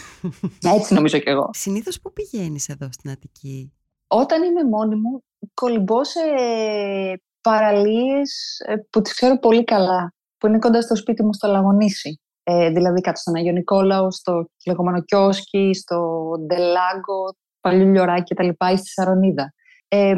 [SPEAKER 5] Έτσι νομίζω κι εγώ.
[SPEAKER 1] Συνήθως που πηγαίνεις εδώ στην Αττική;
[SPEAKER 5] Όταν είμαι μόνη μου, κολυμπώ σε παραλίες ε, που τις ξέρω πολύ καλά, που είναι κοντά στο σπίτι μου στο Λαγονίσι. Ε, δηλαδή κάτω στον Αγιο Νικόλαο, στο λεγόμενο Κιόσκι, στο Ντελάγκο, Παλιού Λιωράκι κτλ. ή στη Σαρονίδα. Ε,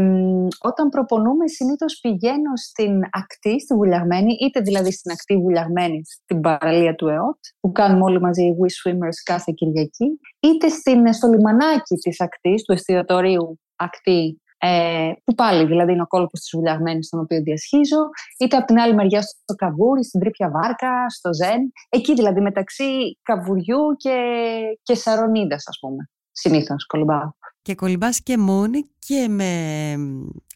[SPEAKER 5] όταν προπονούμε, συνήθως πηγαίνω στην ακτή, στη βουλιαγμένη, είτε δηλαδή στην ακτή βουλιαγμένη, στην παραλία του ΕΟΤ, που κάνουμε όλοι μαζί οι We Swimmers κάθε Κυριακή, είτε στην, στο λιμανάκι της ακτής, του εστιατορίου ακτή, ε, που πάλι δηλαδή είναι ο κόλπος της βουλιαγμένη, στον οποίο διασχίζω, είτε από την άλλη μεριά στο καβούρι, στην τρίπια βάρκα, στο ζεν. Εκεί δηλαδή μεταξύ καβουριού και, και σαρονίδας, ας πούμε. Συνήθως κολυμπάω.
[SPEAKER 1] Και κολυμπάς και μόνη και με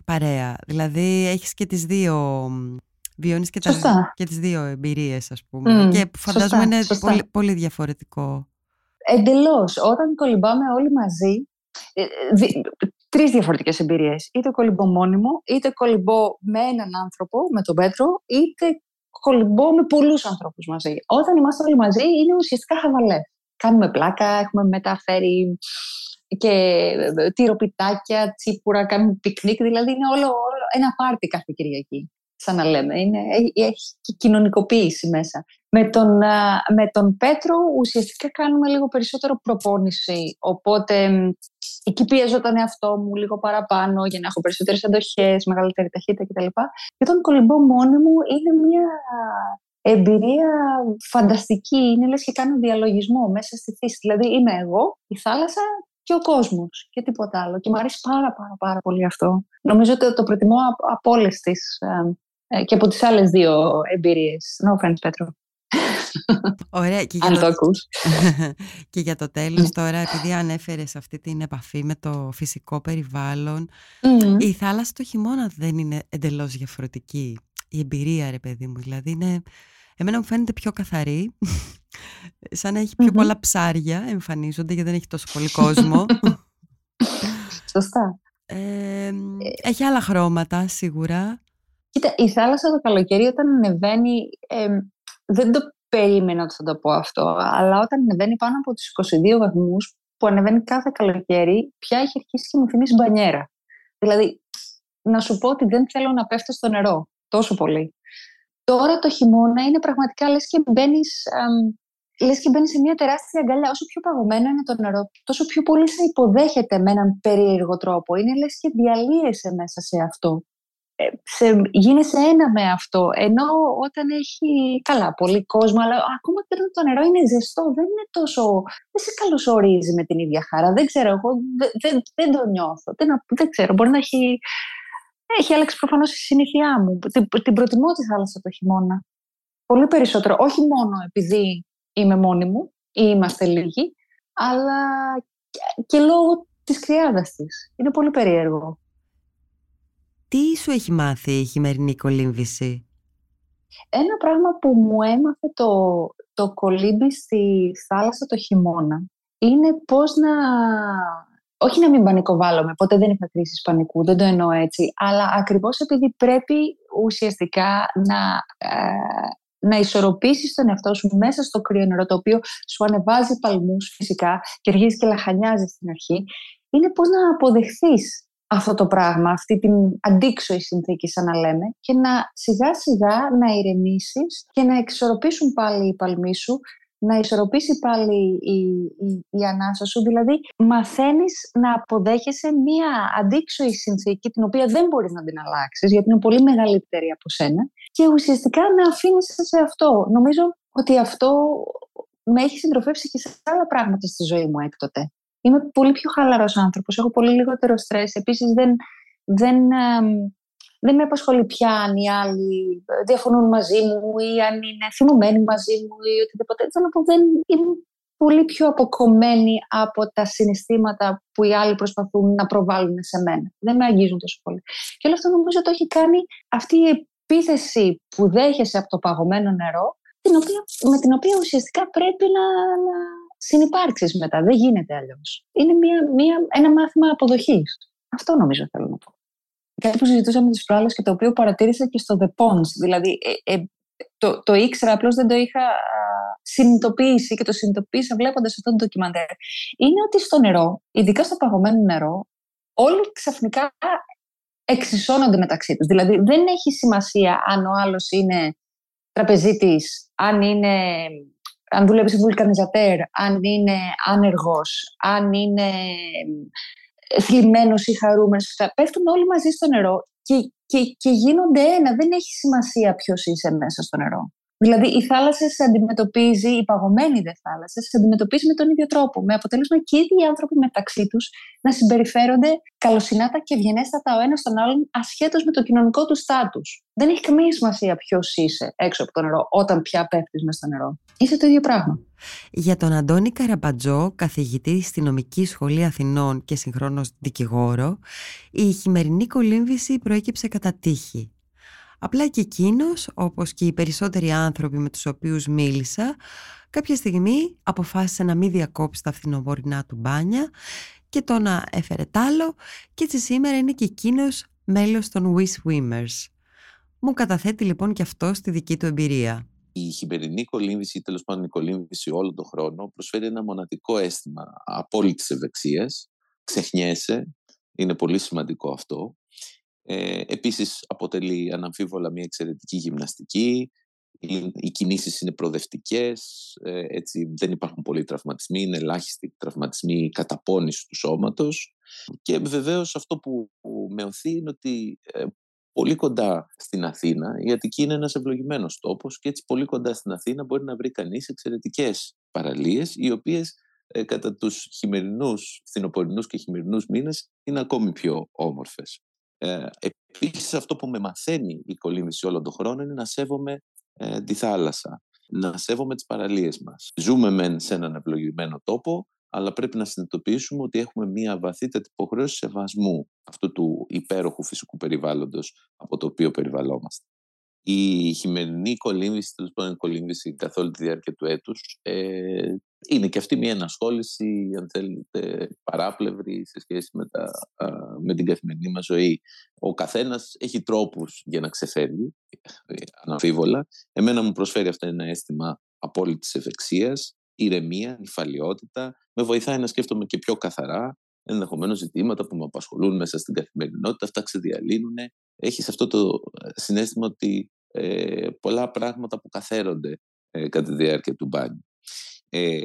[SPEAKER 1] παρέα. Δηλαδή έχεις και τις δύο... Βιώνεις και, τα, και τις δύο εμπειρίες, ας πούμε. και φαντάζομαι είναι Πολύ, πολύ διαφορετικό.
[SPEAKER 5] Εντελώς. Όταν κολυμπάμε όλοι μαζί, ε, δι, τρεις διαφορετικές εμπειρίες. Είτε κολυμπώ μόνη μου, είτε κολυμπώ με έναν άνθρωπο, με τον Πέτρο, είτε κολυμπώ με πολλούς ανθρώπους μαζί. Όταν είμαστε όλοι μαζί είναι ουσιαστικά χαβαλέ. Κάνουμε πλάκα, έχουμε μεταφέρει και ε, τυροπιτάκια, τσίπουρα, κάνουμε πικνίκ, δηλαδή είναι όλο, όλο ένα πάρτι κάθε Κυριακή, σαν να λέμε. Είναι, έχει και κοινωνικοποίηση μέσα. Με τον, με τον Πέτρο ουσιαστικά κάνουμε λίγο περισσότερο προπόνηση, οπότε εκεί πιέζω τον εαυτό μου λίγο παραπάνω για να έχω περισσότερες αντοχές, μεγαλύτερη ταχύτητα κτλ. Και όταν κολυμπώ μόνη μου είναι μια εμπειρία φανταστική. Είναι λες και κάνω διαλογισμό μέσα στη φύση. Δηλαδή είμαι εγώ, η θάλασσα και ο κόσμος και τίποτα άλλο. Και μου αρέσει πάρα πάρα πάρα πολύ αυτό. Νομίζω ότι το προτιμώ από όλες τις ε, και από τις άλλες δύο εμπειρίες. No offense, Πέτρο.
[SPEAKER 1] Ωραία. Και για, το... και για το τέλος τώρα, επειδή ανέφερες αυτή την επαφή με το φυσικό περιβάλλον, η θάλασσα το χειμώνα δεν είναι εντελώς διαφορετική. Η εμπειρία, ρε παιδί μου, δηλαδή είναι... Εμένα μου φαίνεται πιο καθαρή Σαν να έχει πιο πολλά ψάρια εμφανίζονται γιατί δεν έχει τόσο πολύ κόσμο.
[SPEAKER 5] Σωστά.
[SPEAKER 1] Ε, έχει άλλα χρώματα σίγουρα.
[SPEAKER 5] Κοίτα, η θάλασσα το καλοκαίρι όταν ανεβαίνει, δεν το περίμενα ότι θα το πω αυτό, αλλά όταν ανεβαίνει πάνω από τους 22 βαθμούς που ανεβαίνει κάθε καλοκαίρι, πια έχει αρχίσει και μου θυμίζει μπανιέρα. Δηλαδή, να σου πω ότι δεν θέλω να πέφτω στο νερό τόσο πολύ. Τώρα το χειμώνα είναι πραγματικά λες και μπαίνεις λες και μπαίνεις σε μια τεράστια αγκαλιά. Όσο πιο παγωμένο είναι το νερό, τόσο πιο πολύ σε υποδέχεται με έναν περίεργο τρόπο. Είναι λες και διαλύεσαι μέσα σε αυτό. Ε, σε, γίνεσαι ένα με αυτό. Ενώ όταν έχει καλά πολύ κόσμο, αλλά ακόμα και όταν το νερό είναι ζεστό, δεν είναι τόσο. Δεν σε καλωσορίζει με την ίδια χαρά. Δεν ξέρω, εγώ δεν, δεν, δεν το νιώθω. Δεν, δεν ξέρω, μπορεί να έχει. Έχει άλλαξει προφανώς η συνήθειά μου. Την, την προτιμώ τη θάλασσα το χειμώνα. Πολύ περισσότερο. Όχι μόνο επειδή είμαι μόνη μου ή είμαστε λίγοι, αλλά και, λόγω της κρυάδας της. Είναι πολύ περίεργο.
[SPEAKER 1] Τι σου έχει μάθει η χειμερινή κολύμβηση;
[SPEAKER 5] Ένα πράγμα που μου έμαθε το, το κολύμπι στη θάλασσα το χειμώνα είναι πώς να... Όχι να μην πανικοβάλλομαι, ποτέ δεν είχα κρίσεις πανικού, δεν το εννοώ έτσι, αλλά ακριβώς επειδή πρέπει ουσιαστικά να ε, να ισορροπήσεις τον εαυτό σου μέσα στο κρύο νερό, το οποίο σου ανεβάζει παλμούς φυσικά και αρχίζει και λαχανιάζεις στην αρχή, είναι πώς να αποδεχθείς αυτό το πράγμα, αυτή την αντίξωη συνθήκη, σαν να λέμε, και να σιγά σιγά να ηρεμήσεις και να εξορροπήσουν πάλι οι παλμοί σου να ισορροπήσει πάλι η, η, η ανάσα σου. Δηλαδή, μαθαίνεις να αποδέχεσαι μία αντίξωη συνθήκη, την οποία δεν μπορείς να την αλλάξεις, γιατί είναι πολύ μεγαλύτερη από σένα, και ουσιαστικά να αφήνεις σε αυτό. Νομίζω ότι αυτό με έχει συντροφεύσει και σε άλλα πράγματα στη ζωή μου έκτοτε. Είμαι πολύ πιο χαλαρός άνθρωπος, έχω πολύ λιγότερο στρες. Επίσης, δεν, δεν, δεν με απασχολεί πια αν οι άλλοι ε, διαφωνούν μαζί μου ή αν είναι θυμωμένοι μαζί μου ή οτιδήποτε. Θέλω να πω, δεν είμαι πολύ πιο αποκομμένη από τα συναισθήματα που οι άλλοι προσπαθούν να προβάλλουν σε μένα. Δεν με αγγίζουν τόσο πολύ. Και όλο αυτό νομίζω το έχει κάνει αυτή η επίθεση που δέχεσαι από το παγωμένο νερό, την οποία, με την οποία ουσιαστικά πρέπει να, να συνεπάρξεις μετά. Δεν γίνεται αλλιώς. Είναι μια, μια, ένα μάθημα αποδοχής. Αυτό νομίζω θέλω να πω κάτι που συζητούσαμε τις προάλλες και το οποίο παρατήρησα και στο The Pons. Δηλαδή, ε, ε, το, το ήξερα, απλώς δεν το είχα συνειδητοποιήσει και το συνειδητοποίησα βλέποντας αυτό το ντοκιμαντέρ. Είναι ότι στο νερό, ειδικά στο παγωμένο νερό, όλοι ξαφνικά εξισώνονται μεταξύ τους. Δηλαδή δεν έχει σημασία αν ο άλλος είναι τραπεζίτης, αν, είναι, αν δουλεύει σε βουλκανιζατέρ, αν είναι άνεργος, αν είναι θλιμμένος ή χαρούμενος. Πέφτουν όλοι μαζί στο νερό και, και, και γίνονται ένα. Δεν έχει σημασία ποιος είσαι μέσα στο νερό. Δηλαδή, η θάλασσα σε αντιμετωπίζει, η παγωμένη δε θάλασσα, σε αντιμετωπίζει με τον ίδιο τρόπο. Με αποτέλεσμα και οι ίδιοι άνθρωποι μεταξύ τους να συμπεριφέρονται καλοσυνάτα και ευγενέστατα ο ένας τον άλλον, ασχέτως με το κοινωνικό του στάτους. Δεν έχει καμία σημασία ποιος είσαι έξω από το νερό, όταν πια πέφτεις μες στο νερό. Είσαι το ίδιο πράγμα.
[SPEAKER 1] Για τον Αντώνη Καραμπατζό, καθηγητή στη Νομική Σχολή Αθηνών και συγχρόνως δικηγόρο, η χειμερινή κολύμβηση προέκυψε κατά τύχη. Απλά και εκείνος, όπως και οι περισσότεροι άνθρωποι με τους οποίους μίλησα, κάποια στιγμή αποφάσισε να μην διακόψει τα φθινοβορεινά του μπάνια και το να έφερε τάλο και έτσι σήμερα είναι και εκείνος μέλος των We Swimmers. Μου καταθέτει λοιπόν και αυτό στη δική του εμπειρία.
[SPEAKER 6] Η χειμερινή κολύμβηση, τέλος πάντων η κολύμβηση όλο τον χρόνο, προσφέρει ένα μοναδικό αίσθημα απόλυτης ευεξίας. Ξεχνιέσαι, είναι πολύ σημαντικό αυτό. Ε, επίσης αποτελεί αναμφίβολα μια εξαιρετική γυμναστική, οι, οι κινήσεις είναι προοδευτικές, ε, έτσι δεν υπάρχουν πολλοί τραυματισμοί, είναι ελάχιστοι τραυματισμοί καταπώνηση του σώματος και βεβαίως αυτό που, με οθεί είναι ότι ε, πολύ κοντά στην Αθήνα, η Αττική είναι ένας ευλογημένος τόπος και έτσι πολύ κοντά στην Αθήνα μπορεί να βρει κανείς εξαιρετικές παραλίες οι οποίες ε, κατά τους χειμερινούς, φθινοπορεινούς και χειμερινούς μήνες είναι ακόμη πιο όμορφες. Ε, επίσης αυτό που με μαθαίνει η κολύμβηση όλο τον χρόνο είναι να σέβομαι ε, τη θάλασσα, να σέβομαι τις παραλίες μας. Ζούμε μεν σε έναν ευλογημένο τόπο, αλλά πρέπει να συνειδητοποιήσουμε ότι έχουμε μια βαθύτατη υποχρέωση σεβασμού αυτού του υπέροχου φυσικού περιβάλλοντος από το οποίο περιβαλλόμαστε. Η χειμερινή κολύμβηση, τέλος πάντων η κολύμβηση καθ' όλη τη διάρκεια του έτους, ε, είναι και αυτή μια ενασχόληση, αν θέλετε, παράπλευρη σε σχέση με, τα, με την καθημερινή μας ζωή. Ο καθένας έχει τρόπους για να ξεφεύγει, αναμφίβολα. Εμένα μου προσφέρει αυτό ένα αίσθημα απόλυτης ευεξίας, ηρεμία, νυφαλιότητα. Με βοηθάει να σκέφτομαι και πιο καθαρά, ενδεχομένως ζητήματα που με απασχολούν μέσα στην καθημερινότητα, αυτά ξεδιαλύνουν. Έχει αυτό το συνέστημα ότι ε, πολλά πράγματα που καθαίρονται ε, κατά τη διάρκεια του μπάνιου. Ε,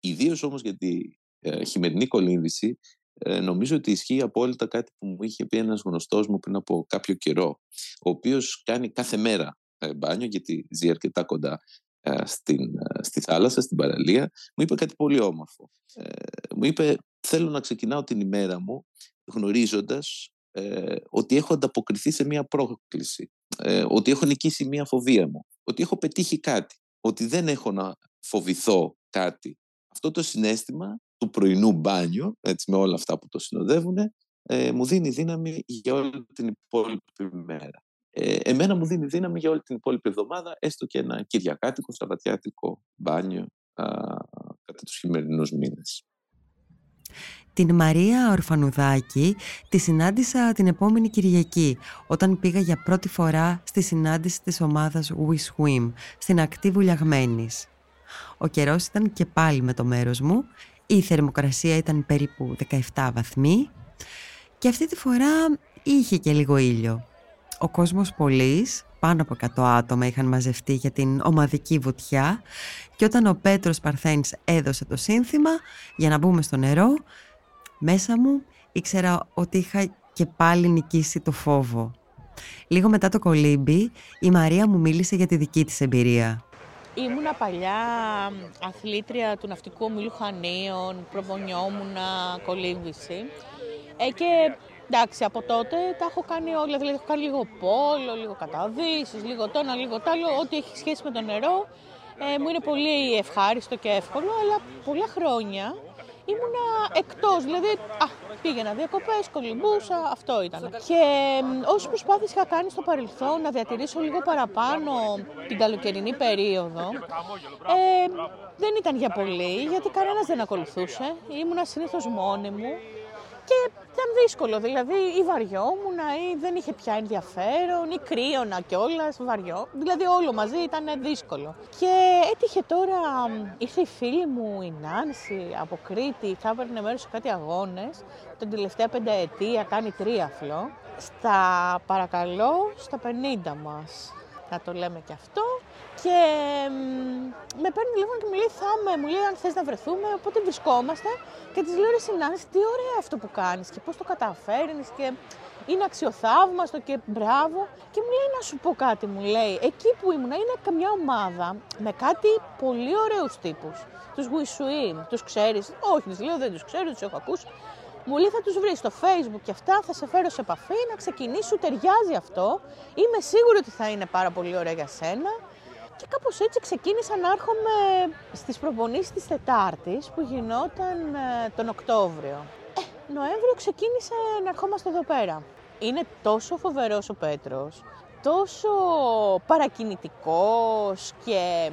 [SPEAKER 6] Ιδίως όμως για τη ε, χειμερινή κολύμβηση, ε, νομίζω ότι ισχύει απόλυτα κάτι που μου είχε πει ένας γνωστός μου πριν από κάποιο καιρό, ο οποίος κάνει κάθε μέρα ε, μπάνιο, γιατί ζει αρκετά κοντά ε, στην, στη θάλασσα, στην παραλία, μου είπε κάτι πολύ όμορφο. μου είπε, θέλω να ξεκινάω την ημέρα μου γνωρίζοντας ότι έχω ανταποκριθεί σε μία πρόκληση, ότι έχω νικήσει μία φοβία μου, ότι έχω πετύχει κάτι, ότι δεν έχω να φοβηθώ κάτι. Αυτό το συνέστημα του πρωινού μπάνιου, έτσι με όλα αυτά που το συνοδεύουν, ε, μου δίνει δύναμη για όλη την υπόλοιπη μέρα. Ε, εμένα μου δίνει δύναμη για όλη την υπόλοιπη εβδομάδα, έστω και ένα κυριακάτικο, σαββατιάτικο μπάνιο α, κατά τους χειμερινούς μήνες.
[SPEAKER 1] Την Μαρία Ορφανουδάκη τη συνάντησα την επόμενη Κυριακή όταν πήγα για πρώτη φορά στη συνάντηση της ομάδας We Swim στην ακτή Βουλιαγμένης. Ο καιρός ήταν και πάλι με το μέρος μου. Η θερμοκρασία ήταν περίπου 17 βαθμοί και αυτή τη φορά είχε και λίγο ήλιο. Ο κόσμος πολλής, πάνω από 100 άτομα είχαν μαζευτεί για την ομαδική βουτιά και όταν ο Πέτρος Παρθένης έδωσε το σύνθημα για να μπούμε στο νερό, μέσα μου ήξερα ότι είχα και πάλι νικήσει το φόβο. Λίγο μετά το κολύμπι, η Μαρία μου μίλησε για τη δική της εμπειρία.
[SPEAKER 7] Ήμουνα παλιά αθλήτρια του ναυτικού ομίλου Χανίων, προπονιόμουνα κολύμβηση. Ε, και εντάξει, από τότε τα έχω κάνει όλα. Δηλαδή, έχω κάνει λίγο πόλο, λίγο καταδύσεις, λίγο το ένα, λίγο το άλλο. Ό,τι έχει σχέση με το νερό. Ε, μου είναι πολύ ευχάριστο και εύκολο, αλλά πολλά χρόνια ήμουνα εκτός, δηλαδή α, πήγαινα διακοπές, κολυμπούσα, αυτό ήταν. Και όσες προσπάθειες είχα κάνει στο παρελθόν να διατηρήσω λίγο παραπάνω την καλοκαιρινή περίοδο, ε, δεν ήταν για πολύ, γιατί κανένας δεν ακολουθούσε, ήμουνα συνήθως μόνη μου και ήταν δύσκολο. Δηλαδή, ή βαριόμουν, ή δεν είχε πια ενδιαφέρον, ή κρύωνα κιόλας, βαριό. Δηλαδή, όλο μαζί ήταν δύσκολο. Και έτυχε τώρα, ήρθε η φίλη μου, η Νάνση, από Κρήτη, θα έπαιρνε μέρος σε κάτι αγώνες. Τον τελευταία πενταετία κάνει τρίαφλο. Στα παρακαλώ, στα 50 μας, να το λέμε και αυτό. Και με παίρνει τηλέφωνο και μου λέει: Θα με, μου λέει αν θες να βρεθούμε. Οπότε βρισκόμαστε και της λέω: Συνάντηση, τι ωραίο αυτό που κάνεις και πώς το καταφέρνεις και είναι αξιοθαύμαστο και μπράβο. Και μου λέει: Να σου πω κάτι, μου λέει: Εκεί που ήμουν είναι καμιά ομάδα με κάτι πολύ ωραίους τύπους. Τους Swim, τους ξέρεις. Όχι, τη λέω: Δεν τους ξέρω, τους έχω ακούσει. Μου λέει θα τους βρεις στο facebook και αυτά, θα σε φέρω σε επαφή, να ξεκινήσει, σου ταιριάζει αυτό. Είμαι σίγουρη ότι θα είναι πάρα πολύ ωραία για σένα. Και κάπως έτσι ξεκίνησα να έρχομαι στις προπονήσεις της Τετάρτης που γινόταν ε, τον Οκτώβριο. Ε, Νοέμβριο ξεκίνησε να ερχόμαστε εδώ πέρα. Είναι τόσο φοβερός ο Πέτρος, τόσο παρακινητικός και,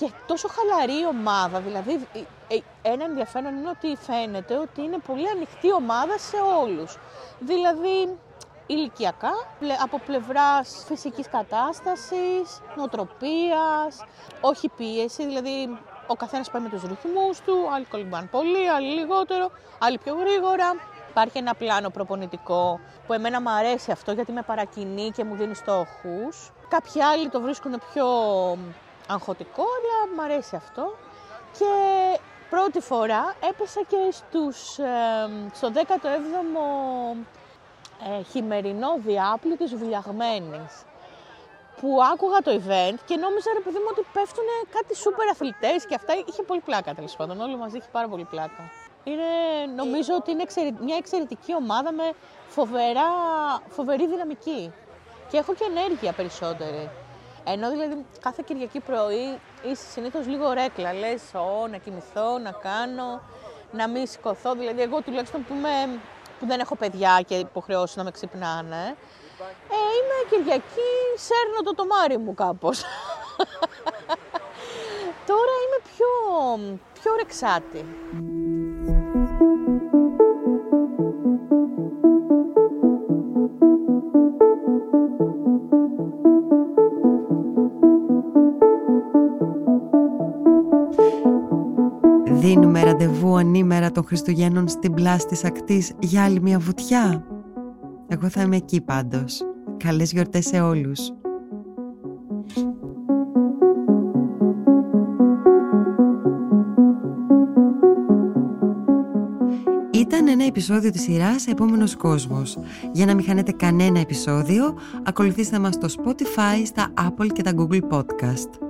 [SPEAKER 7] και τόσο χαλαρή ομάδα. Δηλαδή, ε, ε, ένα ενδιαφέρον είναι ότι φαίνεται ότι είναι πολύ ανοιχτή ομάδα σε όλους. Δηλαδή, ηλικιακά, από πλευράς φυσικής κατάστασης, νοοτροπίας, όχι πίεση, δηλαδή ο καθένας πάει με τους ρυθμούς του, άλλοι κολυμπάνε πολύ, άλλοι λιγότερο, άλλοι πιο γρήγορα. Υπάρχει ένα πλάνο προπονητικό που εμένα μου αρέσει αυτό γιατί με παρακινεί και μου δίνει στόχους. Κάποιοι άλλοι το βρίσκουν πιο αγχωτικό, αλλά μου αρέσει αυτό. Και πρώτη φορά έπεσα και στους, στο 17ο ε, χειμερινό διάπλου της Βουλιαγμένης που άκουγα το event και νόμιζα ρε παιδί μου ότι πέφτουν κάτι σούπερ αθλητές και αυτά είχε πολύ πλάκα τέλος πάντων, όλοι μαζί είχε πάρα πολύ πλάκα. Είναι, νομίζω ότι είναι μια εξαιρετική ομάδα με φοβερά, φοβερή δυναμική και έχω και ενέργεια περισσότερη. Ενώ δηλαδή κάθε Κυριακή πρωί είσαι συνήθως λίγο ρέκλα, λες, ο, να κοιμηθώ, να κάνω, να μην σηκωθώ, δηλαδή εγώ τουλάχιστον που είμαι που δεν έχω παιδιά και υποχρεώσει να με ξυπνάνε. Ε, είμαι Κυριακή, σέρνω το τομάρι μου κάπως. Τώρα είμαι πιο, πιο ρεξάτη.
[SPEAKER 1] Δίνουμε ραντεβού ανήμερα των Χριστουγέννων στην πλάση της ακτής για άλλη μια βουτιά. Εγώ θα είμαι εκεί πάντως. Καλές γιορτές σε όλους. Ήταν ένα επεισόδιο της σειράς «Επόμενος κόσμος». Για να μην χάνετε κανένα επεισόδιο, ακολουθήστε μας στο Spotify, στα Apple και τα Google Podcasts.